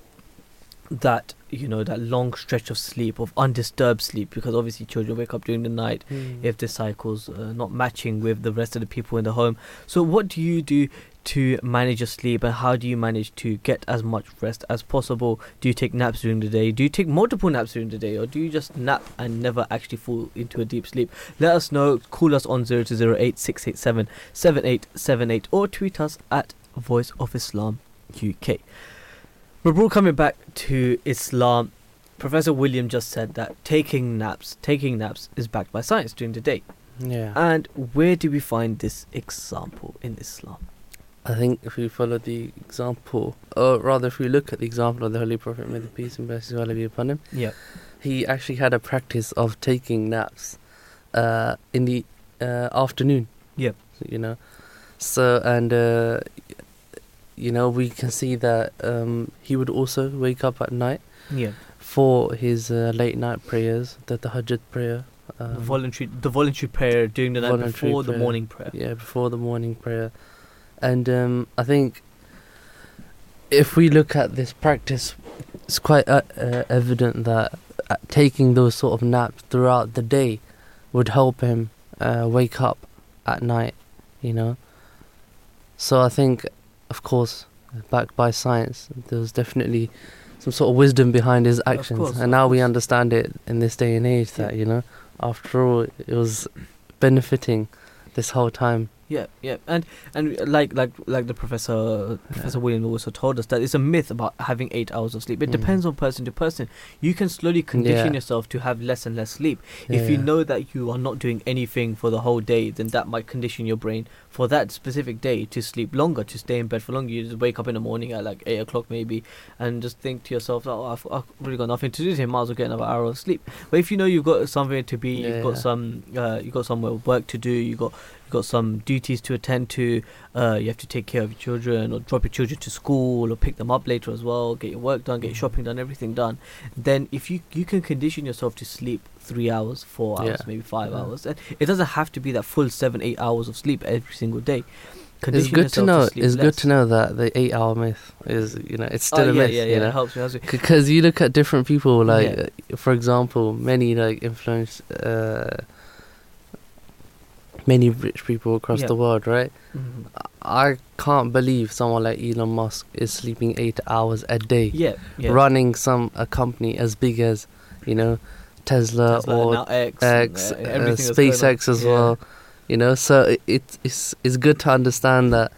that you know that long stretch of sleep of undisturbed sleep because obviously children wake up during the night hmm. if the cycles are not matching with the rest of the people in the home. So what do you do to manage your sleep and how do you manage to get as much rest as possible? Do you take naps during the day? Do you take multiple naps during the day or do you just nap and never actually fall into a deep sleep? Let us know. Call us on 0208 687 7878 or tweet us at voice of islam uk but we're coming back to Islam. Professor William just said that taking naps, taking naps is backed by science during the day. Yeah. And where do we find this example in Islam? I think if we follow the example, or rather, if we look at the example of the Holy Prophet, may the peace and blessings of Allah be upon him, Yeah. he actually had a practice of taking naps uh, in the uh, afternoon. Yep. You know, so and uh, you know we can see that um, he would also wake up at night Yeah. for his uh, late night prayers, the Tahajjud prayer. Um, the voluntary the voluntary prayer during the night before the morning prayer. Yeah, before the morning prayer. And um, I think if we look at this practice, it's quite uh, uh, evident that uh, taking those sort of naps throughout the day would help him uh, wake up at night, you know. So I think, of course, backed by science, there was definitely some sort of wisdom behind his actions. course, and now we understand it in this day and age that, you know, after all, it was benefiting this whole time, Yeah, yeah, and and like like like the professor Professor William also told us that it's a myth about having eight hours of sleep. It Mm. depends on person to person. You can slowly condition Yeah. yourself to have less and less sleep. Yeah, if you know that you are not doing anything for the whole day, then that might condition your brain for that specific day to sleep longer, to stay in bed for longer. You just wake up in the morning at like eight o'clock maybe, and just think to yourself, "Oh, I've, I've really got nothing to do today. Might as well get another hour of sleep." But if you know you've got somewhere to be, you've got some, uh, you've got somewhere work to do, you got you've got some duties to attend to. Uh, you have to take care of your children or drop your children to school or pick them up later as well. Get your work done, get your shopping done, everything done. Then if you you can condition yourself to sleep three hours, four hours, Yeah. maybe five Yeah. hours, and it doesn't have to be that full seven eight hours of sleep every single day. It's good to know. sleep it's less. good to know that the eight-hour myth is, you know, it's Oh, still a yeah, myth. yeah, you yeah, know? it helps me. Because you look at different people, like, uh, for example, many like influence, uh, many rich people across Yeah. the world, right? Mhm. I can't believe someone like Elon Musk is sleeping eight hours a day, Yeah, yeah. running some a company as big as, you know, Tesla, Tesla, or now X and, X, uh, uh, everything that's going on. SpaceX as Yeah. well. You know, so it, it, it's it's good to understand that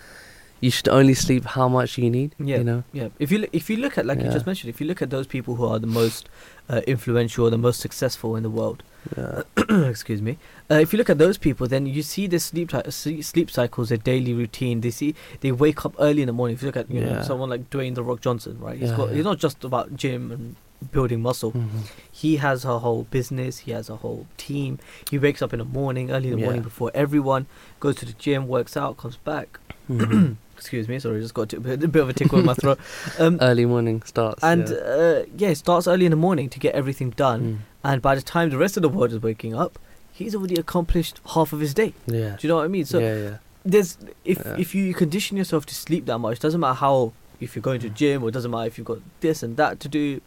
you should only sleep how much you need. Yeah, You know. yeah. If you look, if you look at like you just mentioned, if you look at those people who are the most uh, influential, the most successful in the world, Yeah. excuse me. Uh, if you look at those people, then you see their sleep sleep cycles, their daily routine. They see they wake up early in the morning. If you look at you know someone like Dwayne the Rock Johnson, right? He's Yeah, got yeah. he's not just about gym and building muscle. Mhm. He has a whole business. He has a whole team. He wakes up in the morning, early in the morning before everyone, goes to the gym, works out, comes back. Mhm. Excuse me, sorry, just got a bit, a bit of a tickle in my throat. Um, Early morning starts. and yeah. uh, yeah, it starts early in the morning to get everything done. Mm. And by the time the rest of the world is waking up, he's already accomplished half of his day. yeah. Do you know what I mean? So yeah, yeah. there's if Yeah. if you condition yourself to sleep that much, doesn't matter how if you're going to gym or doesn't matter if you've got this and that to do.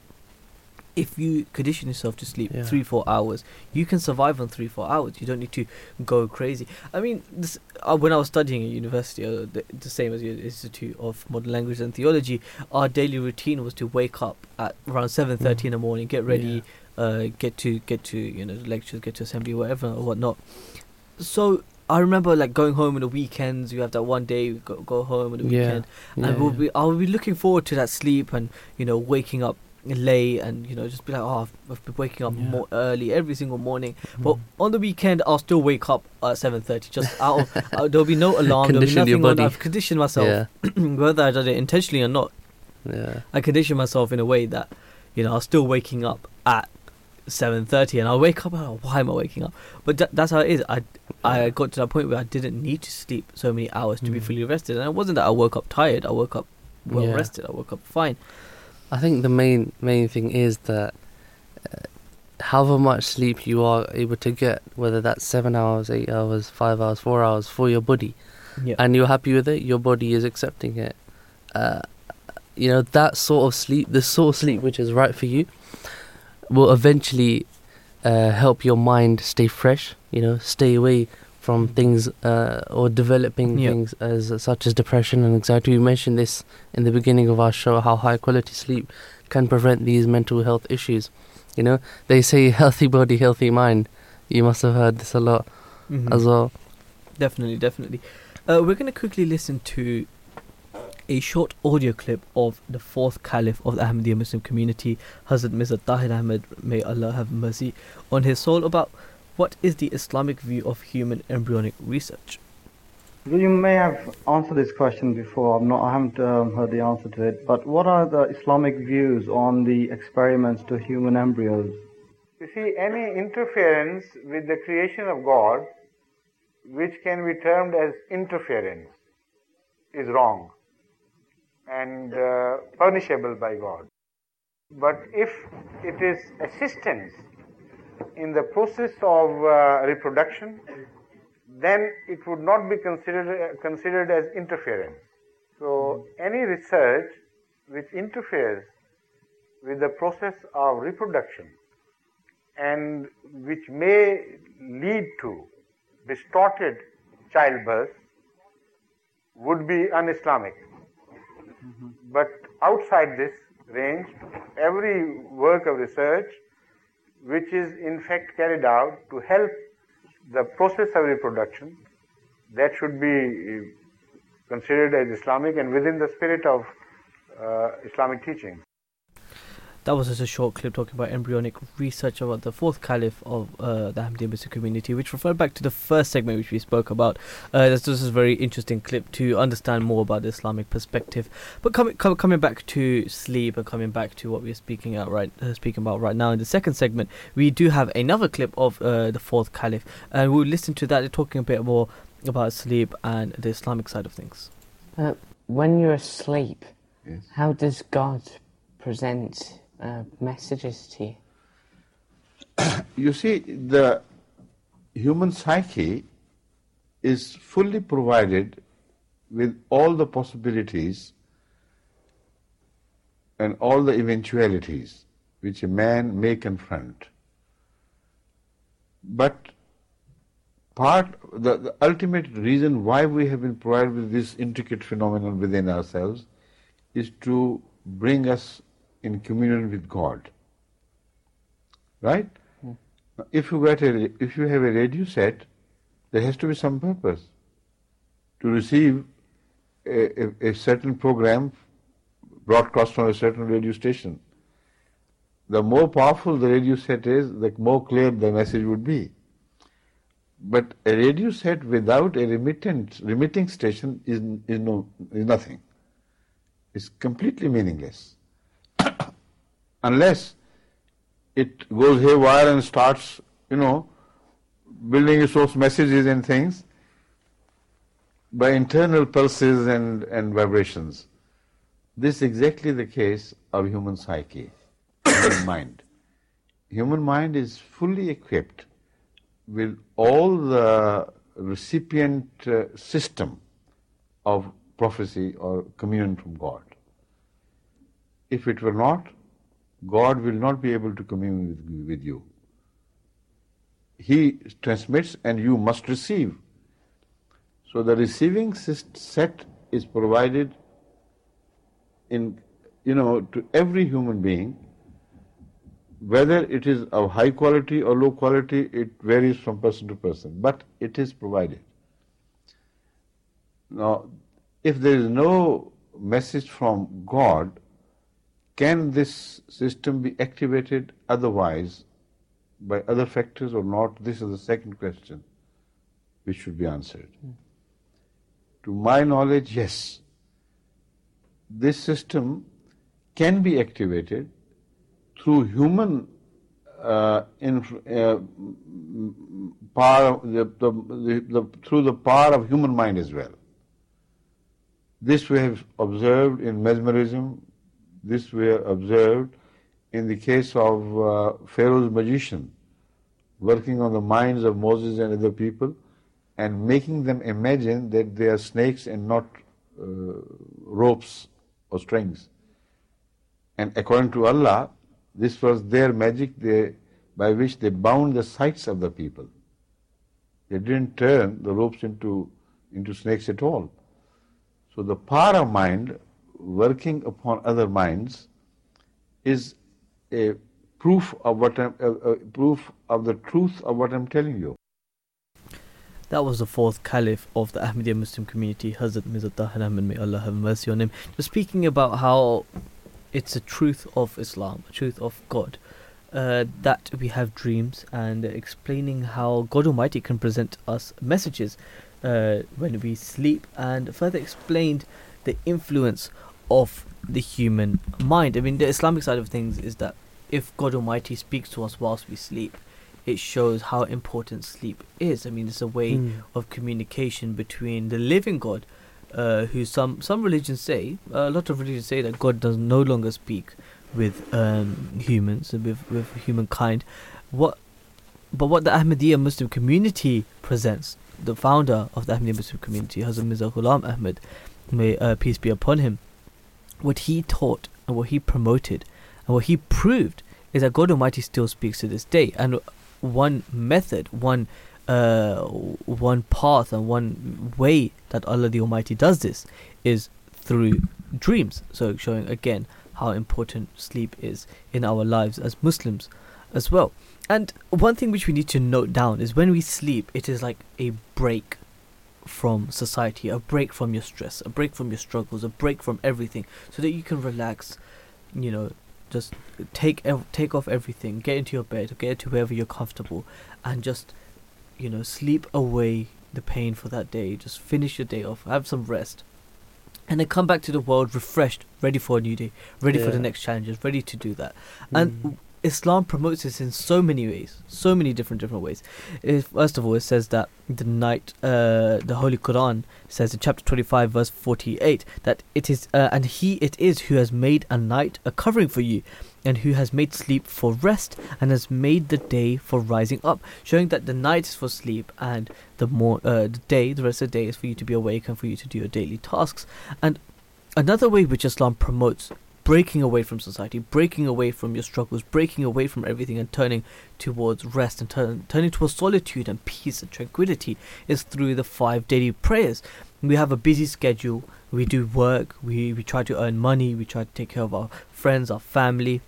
If you condition yourself to sleep Yeah. three four hours, you can survive on three four hours. You don't need to go crazy. I mean, this, uh, when I was studying at university, uh, the, the same as the Institute of Modern Language and Theology, our daily routine was to wake up at around seven thirty in the morning, get ready, uh, get to get to you know lectures, get to assembly, whatever or whatnot. So I remember like going home on the weekends. You have that one day you go, go home on the Yeah. weekend, Yeah, and we'll yeah. be I'll be looking forward to that sleep and you know waking up late and you know just be like oh I've, I've been waking up more early every single morning. But Mm. on the weekend I'll still wake up at seven thirty. Just out of uh, there'll be no alarm. There'll be nothing on. I've conditioned myself whether I did it intentionally or not. Yeah. I condition myself in a way that, you know, I'm still waking up at seven thirty, and I wake up. Oh, why am I waking up? But that, that's how it is. I I got to that point where I didn't need to sleep so many hours to be Mm. fully rested, and it wasn't that I woke up tired. I woke up well Yeah. rested. I woke up fine. I think the main main thing is that uh, however much sleep you are able to get, whether that's seven hours, eight hours, five hours, four hours for your body, Yeah. and you're happy with it, your body is accepting it. Uh, you know that sort of sleep, the sort of sleep which is right for you, will eventually uh, help your mind stay fresh. You know, stay away from things uh, or developing Yeah. things as such as depression and anxiety. We mentioned this in the beginning of our show how high quality sleep can prevent these mental health issues. You know, they say healthy body, healthy mind. You must have heard this a lot Mhm. as well. Definitely, definitely. Uh, we're going to quickly listen to a short audio clip of the fourth caliph of the Ahmadiyya Muslim community, Hazrat Mirza Tahir Ahmed, may Allah have mercy on his soul, about what is the Islamic view of human embryonic research. You may have answered this question before. I'm not, I haven't um, heard the answer to it. But what are the Islamic views on the experiments to human embryos? You see, any interference with the creation of God, which can be termed as interference, is wrong and uh, punishable by God. But if it is assistance in the process of uh, reproduction, then it would not be considered considered as interference. So any research which interferes with the process of reproduction and which may lead to distorted childbirth would be un-Islamic. But outside this range, every work of research which is in fact carried out to help the process of reproduction that should be uh, considered as Islamic and within the spirit of uh, Islamic teaching. That was just a short clip talking about embryonic research about the fourth caliph of uh, the Ahmadiyya Muslim community, which referred back to the first segment which we spoke about. Uh, this, this is a very interesting clip to understand more about the Islamic perspective. But coming com- coming back to sleep and coming back to what we're speaking out right uh, speaking about right now in the second segment, we do have another clip of uh, the fourth caliph, and we'll listen to that. They're talking a bit more about sleep and the Islamic side of things. Uh, when you're asleep, how does God present uh, messages to you? you see, the human psyche is fully provided with all the possibilities and all the eventualities which a man may confront. But part, the, the ultimate reason why we have been provided with this intricate phenomenon within ourselves is to bring us in communion with God. Right? Hmm. If you get a, if you have a radio set, there has to be some purpose to receive a, a, a certain program broadcast from a certain radio station. The more powerful the radio set is, the more clear the message would be. But a radio set without a remittent, remitting station is, is, no, is nothing. It's completely meaningless. Unless it goes haywire and starts, you know, building its own messages and things by internal pulses and, and vibrations. This is exactly the case of human psyche, human mind. Human mind is fully equipped with all the recipient uh, system of prophecy or communion from God. If it were not, God will not be able to commune with, with you. He transmits and you must receive. So the receiving set is provided in, you know, to every human being. Whether it is of high quality or low quality, it varies from person to person, but it is provided. Now, if there is no message from God, can this system be activated otherwise by other factors or not? This is the second question which should be answered. To my knowledge, yes. This system can be activated through human uh, uh, power, the, the, the, through the power of human mind as well. This we have observed in mesmerism, this we have observed in the case of uh, Pharaoh's magician, working on the minds of Moses and other people and making them imagine that they are snakes and not uh, ropes or strings. And according to Allah, this was their magic they, by which they bound the sights of the people. They didn't turn the ropes into, into snakes at all. So the power of mind working upon other minds is a proof of what I'm, a, a proof of the truth of what I'm telling you. That was the fourth caliph of the Ahmadiyya Muslim community, Hazrat Mirza Tahir Ahmad, may Allah have mercy on him. Just speaking about how it's a truth of Islam, a truth of God, uh, that we have dreams, and explaining how God Almighty can present us messages uh, when we sleep, and further explained the influence of the human mind. I mean, the Islamic side of things is that if God Almighty speaks to us whilst we sleep, it shows how important sleep is. I mean, it's a way mm. of communication between the living God, uh, who some some religions say, a lot of religions say that God does no longer speak with um, humans, with with humankind. What, but what the Ahmadiyya Muslim community presents, the founder of the Ahmadiyya Muslim community, Hazrat Mirza Ghulam Ahmad, may uh, peace be upon him, what he taught and what he promoted and what he proved is that God Almighty still speaks to this day. And one method, one uh, one path, and one way that Allah the Almighty does this is through dreams. So showing again how important sleep is in our lives as Muslims as well. And one thing which we need to note down is when we sleep, it is like a break from society, a break from your stress, a break from your struggles, a break from everything, so that you can relax. You know, just take ev- take off everything, get into your bed, get into wherever you're comfortable, and just you know sleep away the pain for that day. Just finish your day off, have some rest, and then come back to the world refreshed, ready for a new day, ready for the next challenges, ready to do that. And mm. Islam promotes this in so many ways, so many different different ways. It, first of all, it says that the night, uh, the Holy Quran says in chapter twenty-five, verse forty-eight, that it is, uh, and He it is who has made a night a covering for you, and who has made sleep for rest, and has made the day for rising up, showing that the night is for sleep, and the more uh, the day, the rest of the day is for you to be awake and for you to do your daily tasks. And another way which Islam promotes breaking away from society, breaking away from your struggles, breaking away from everything and turning towards rest and turn, turning towards solitude and peace and tranquility is through the five daily prayers. We have a busy schedule, we do work, we, we try to earn money, we try to take care of our friends, our family,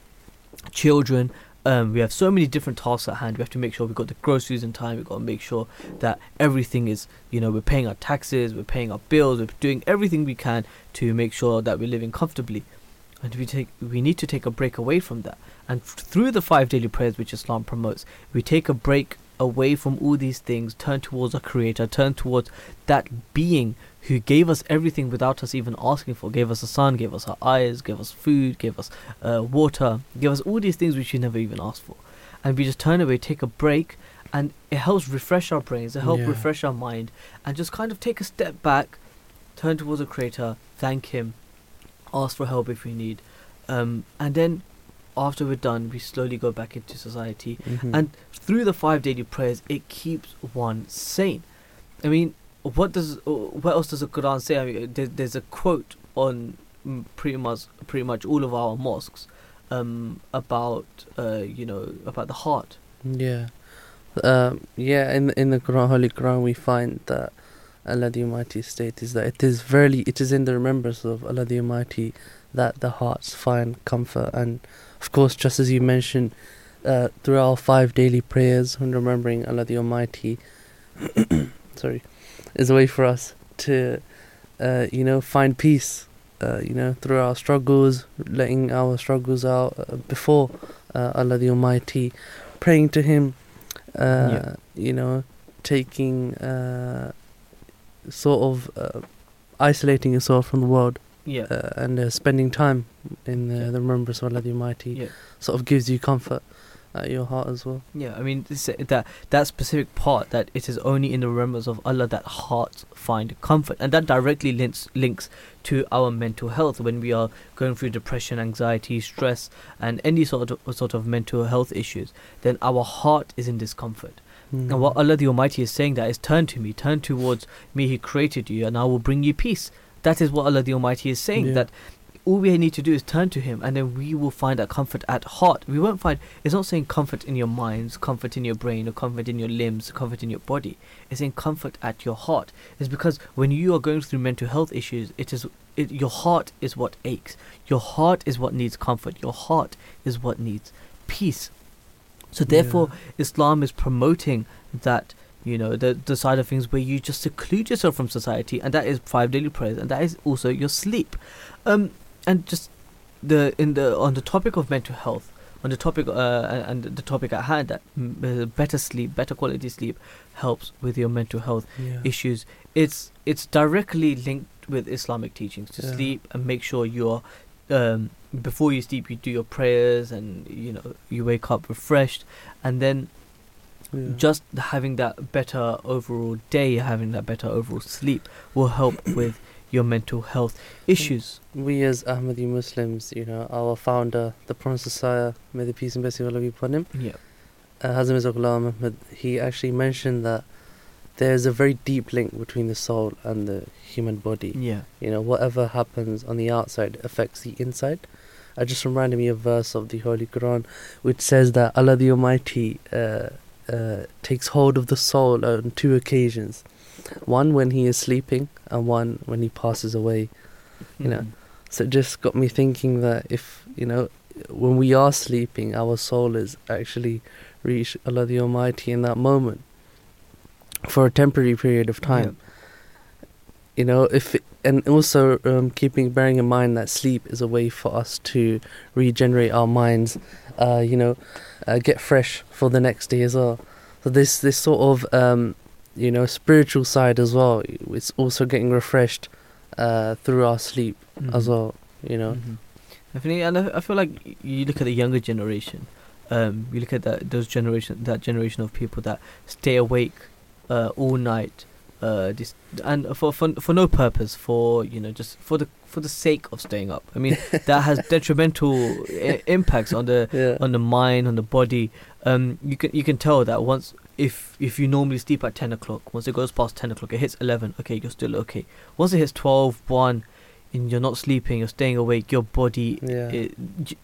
children. Um, we have so many different tasks at hand. We have to make sure we've got the groceries in time. We've got to make sure that everything is, you know, we're paying our taxes, we're paying our bills, we're doing everything we can to make sure that we're living comfortably and we take we need to take a break away from that. And f- through the five daily prayers which islam promotes we take a break away from all these things turn towards our creator turn towards that being who gave us everything without us even asking for. Gave us a sun gave us our eyes gave us food gave us uh, water gave us all these things which we never even asked for. And we just turn away take a break and it helps refresh our brains it helps Yeah. refresh our mind and just kind of take a step back turn towards the creator thank him ask for help if we need. Um, and then after we're done we slowly go back into society. Mhm. and through the five daily prayers it keeps one sane. I mean what does uh, what else does the quran say? I mean there, there's a quote on mm, pretty much pretty much all of our mosques um, about uh, you know about the heart. Yeah, um, yeah. In in the Quran, Holy Quran, we find that Allah the Almighty states that it is verily it is in the remembrance of Allah the Almighty that the hearts find comfort, and of course, just as you mentioned, uh, through our five daily prayers and remembering Allah the Almighty, sorry, is a way for us to, uh, you know, find peace. Uh, you know, through our struggles, letting our struggles out uh, before uh, Allah the Almighty, praying to Him, uh, Yeah. you know, taking uh, sort of uh, isolating yourself from the world, Yeah. uh, and uh, spending time in the, the remembrance of Allah the Almighty, Yeah. sort of gives you comfort at your heart as well. Yeah, I mean this, that that specific part that it is only in the remembrance of Allah that hearts find comfort, and that directly links links to our mental health when we are going through depression, anxiety, stress, and any sort of sort of mental health issues. Then our heart is in discomfort. Mm. And what Allah the Almighty is saying that is turn to me, turn towards me, He created you, and I will bring you peace. That is what Allah the Almighty is saying. Yeah. That all we need to do is turn to Him, and then we will find that comfort at heart. We won't find. It's not saying comfort in your minds, comfort in your brain, or comfort in your limbs, comfort in your body. It's saying comfort at your heart. It's because when you are going through mental health issues, it is it, your heart is what aches. Your heart is what needs comfort. Your heart is what needs peace. So therefore, Islam is promoting that you know the the side of things where you just seclude yourself from society, and that is five daily prayers, and that is also your sleep, um, and just the in the on the topic of mental health, on the topic uh, and and the topic at hand that mm, uh, better sleep, better quality sleep helps with your mental health Yeah. issues. It's it's directly linked with Islamic teachings to Yeah. sleep and make sure you're um, before you sleep you do your prayers and you know you wake up refreshed. And then Yeah. just having that better overall day having that better overall sleep will help with your mental health issues. We as Ahmadi Muslims, you know, our founder, the Promised Messiah, may the peace and blessing of Allah be upon him, yeah. Uh, Hazrat Mirza Ghulam Ahmad, he actually mentioned that there's a very deep link between the soul and the human body. yeah You know, whatever happens on the outside affects the inside. I just reminded me a verse of the Holy Quran which says that Allah the Almighty uh, uh, takes hold of the soul on two occasions. One when he is sleeping and one when he passes away. You know, Mhm. so it just got me thinking that if, you know, when we are sleeping, our soul is actually reach Allah the Almighty in that moment for a temporary period of time. you know, if it, and also um, keeping bearing in mind that sleep is a way for us to regenerate our minds, uh, you know, uh, get fresh for the next day as well. So this this sort of um, you know spiritual side as well. It's also getting refreshed uh, through our sleep as Mhm. well. You know. Mhm. Definitely, and I, I feel like you look at the younger generation. Um, you look at that those generation that generation of people that stay awake uh, all night, uh, this, and for, for for no purpose, for you know just for the for the sake of staying up. I mean that has detrimental I- impacts on the Yeah. on the mind, on the body. Um, you can you can tell that once if if you normally sleep at ten o'clock, once it goes past ten o'clock, it hits eleven. Okay, you're still okay. Once it hits 12, 1, and you're not sleeping, you're staying awake, your body Yeah. it,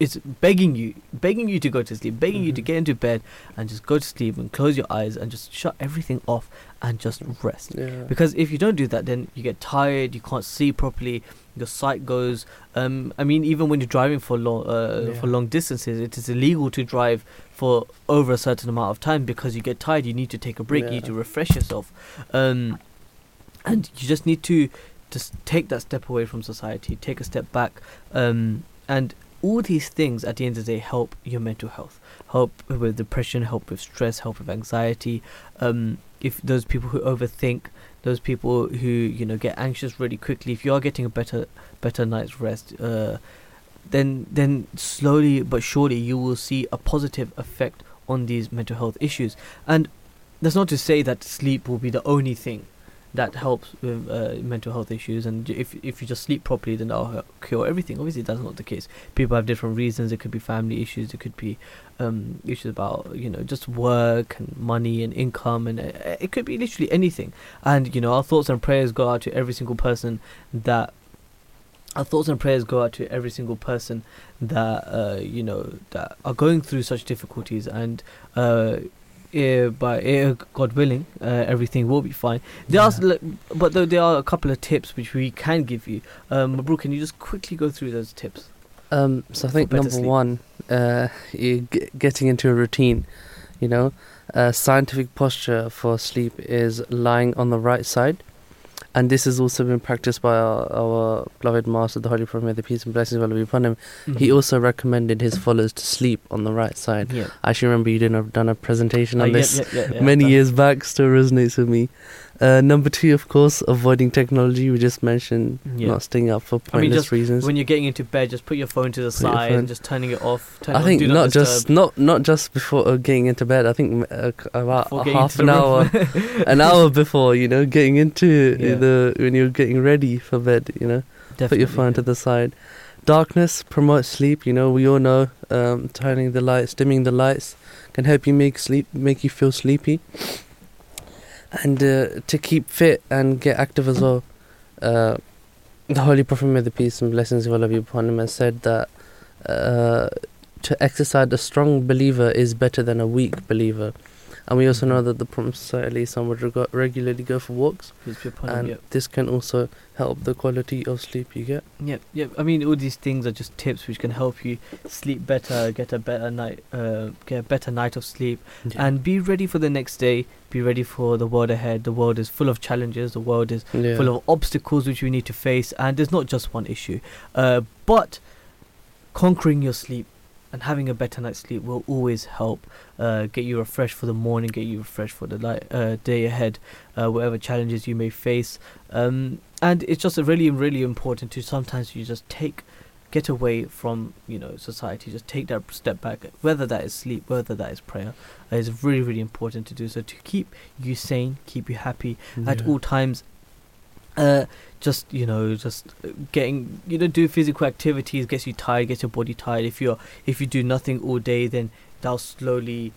it's begging you, begging you to go to sleep, begging you to Mhm. get into bed and just go to sleep and close your eyes and just shut everything off and just rest. Yeah. Because if you don't do that, then you get tired, you can't see properly, your sight goes. Um, I mean, even when you're driving for long uh, Yeah. for long distances, it is illegal to drive for over a certain amount of time because you get tired. You need to take a break. You need to refresh yourself, um, and you just need to just take that step away from society, take a step back, um, and all these things at the end of the day help your mental health, help with depression, help with stress, help with anxiety. Um, if those people who overthink, those people who you know get anxious really quickly, if you are getting a better better night's rest, uh, then then slowly but surely you will see a positive effect on these mental health issues. And that's not to say that sleep will be the only thing that helps with uh, mental health issues. And if if you just sleep properly, then that'll cure everything. Obviously, that's not the case. People have different reasons. It could be family issues. It could be um, issues about you know just work and money and income, and uh, it could be literally anything. And you know, our thoughts and prayers go out to every single person that our thoughts and prayers go out to every single person that uh, you know that are going through such difficulties and uh, eh, by eh, God willing, uh, everything will be fine. There are, but though there are a couple of tips which we can give you. Um, Mabroor, can you just quickly go through those tips? Um, so I think number sleep. one, uh, you g- getting into a routine. You know, uh, scientific posture for sleep is lying on the right side, and this has also been practiced by our, our beloved master, the Holy Prophet, may the peace and blessings of Allah be upon him. He Mhm. also recommended his followers to sleep on the right side. Yeah. I actually remember you did a, done a presentation Uh, on this yeah, yeah, many done- years back. Still resonates with me. Uh, number two, of course, avoiding technology. We just mentioned Yeah. not staying up for I mean, pointless just reasons. when you're getting into bed, just put your phone to the Put side and just turning it off. Turn I think not disturb. just not not just before uh, getting into bed. I think uh, c- about half an hour, an hour before. You know, getting into Yeah. the when you're getting ready for bed. You know, put your Definitely, phone to the side. Darkness promotes sleep. You know, we all know um, turning the lights, dimming the lights, can help you make sleep, make you feel sleepy, and uh, to keep fit and get active as well. Uh, the Holy Prophet, may the peace and blessings of Allah be upon him, has said that uh, to exercise a strong believer is better than a weak believer. And we also know that the Prophet ﷺ would reg- regularly go for walks, Peace be upon him, and yep. this can also help the quality of sleep you get. Yep, yep. I mean, all these things are just tips which can help you sleep better, get a better night, uh, get a better night of sleep, Yeah. and be ready for the next day. Be ready for the world ahead. The world is full of challenges. The world is Yeah. full of obstacles which we need to face, and there's not just one issue. Uh, but conquering your sleep and having a better night's sleep will always help uh, get you refreshed for the morning, get you refreshed for the light, uh, day ahead, uh, whatever challenges you may face. Um, and it's just really, really important to sometimes you just take, get away from you know society, just take that step back. Whether that is sleep, whether that is prayer, uh, it's really, really important to do so to keep you sane, keep you happy at all times. Uh, just you know, just uh, getting you know, do physical activities gets you tired, gets your body tired. If you're if you do nothing all day, then that slowly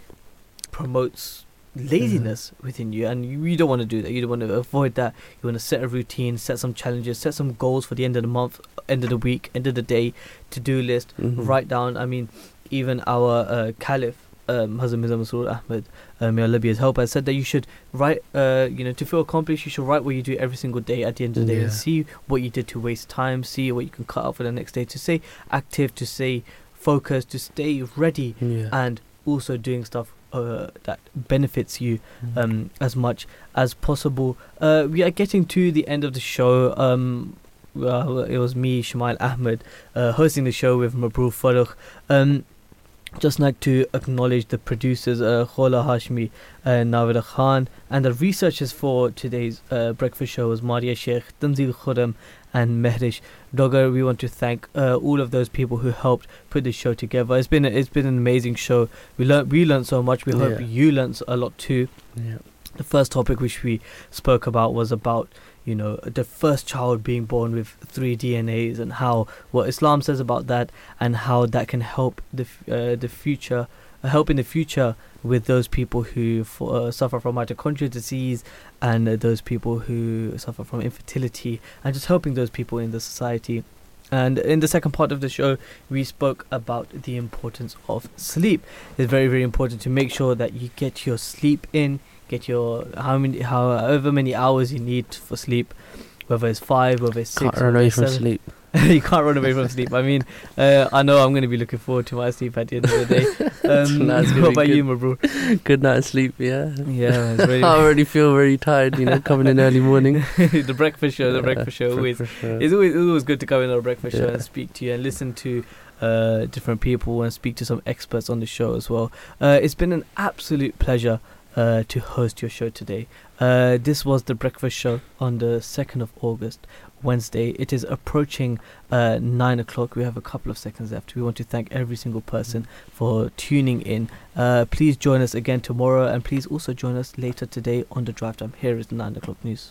promotes laziness within you, and you, you don't want to do that. You don't want to avoid that. You want to set a routine, set some challenges, set some goals for the end of the month, end of the week, end of the day, to do list. Mhm. Write down. I mean, even our uh, Caliph. Um, Hazrat Mirza Masroor Ahmed, uh, may Allah be his helper, said that you should write, uh, you know, to feel accomplished, you should write what you do every single day at the end of the day Yeah. and see what you did to waste time, see what you can cut out for the next day, to stay active, to stay focused, to stay ready, Yeah. and also doing stuff uh, that benefits you um, as much as possible. Uh, we are getting to the end of the show. Um, well, it was me, Shumail Ahmed, uh, hosting the show with Mabroor Farooq. Um, just like to acknowledge the producers, uh, Khaula Hashmi and Nawira Khan, and the researchers for today's uh, breakfast show was Maria Sheikh, Tanzeel Khorram, and Mehrish Dogar. We want to thank uh, all of those people who helped put this show together. It's been a, it's been an amazing show. We learned we learned so much. We hope you learned a lot too. Yeah. The first topic which we spoke about was about you know the first child being born with three DNAs and how what Islam says about that and how that can help the uh, the future uh, help in the future with those people who uh, suffer from mitochondrial disease and uh, those people who suffer from infertility and just helping those people in the society. And in the second part of the show, we spoke about the importance of sleep. It's very, very important to make sure that you get your sleep in, get your how many, however many hours you need for sleep, whether it's five, whether it's 6 Can't six, run away from seven. sleep. you can't run away from sleep. I mean, uh, I know I'm going to be looking forward to my sleep at the end of the day. Um, gonna what be about good. you, my bro? Good night's sleep, yeah. Yeah, it's really- I already feel very tired, you know, coming in early morning. the breakfast show, the breakfast show. Always, it's always, it's always good to come in on a breakfast show Yeah. and speak to you and listen to uh, different people and speak to some experts on the show as well. Uh, it's been an absolute pleasure uh, to host your show today. Uh, this was the breakfast show on the second of August, Wednesday. It is approaching uh, nine o'clock. We have a couple of seconds left. We want to thank every single person for tuning in. Uh, please join us again tomorrow, and please also join us later today on the drive time. Here is the nine o'clock news.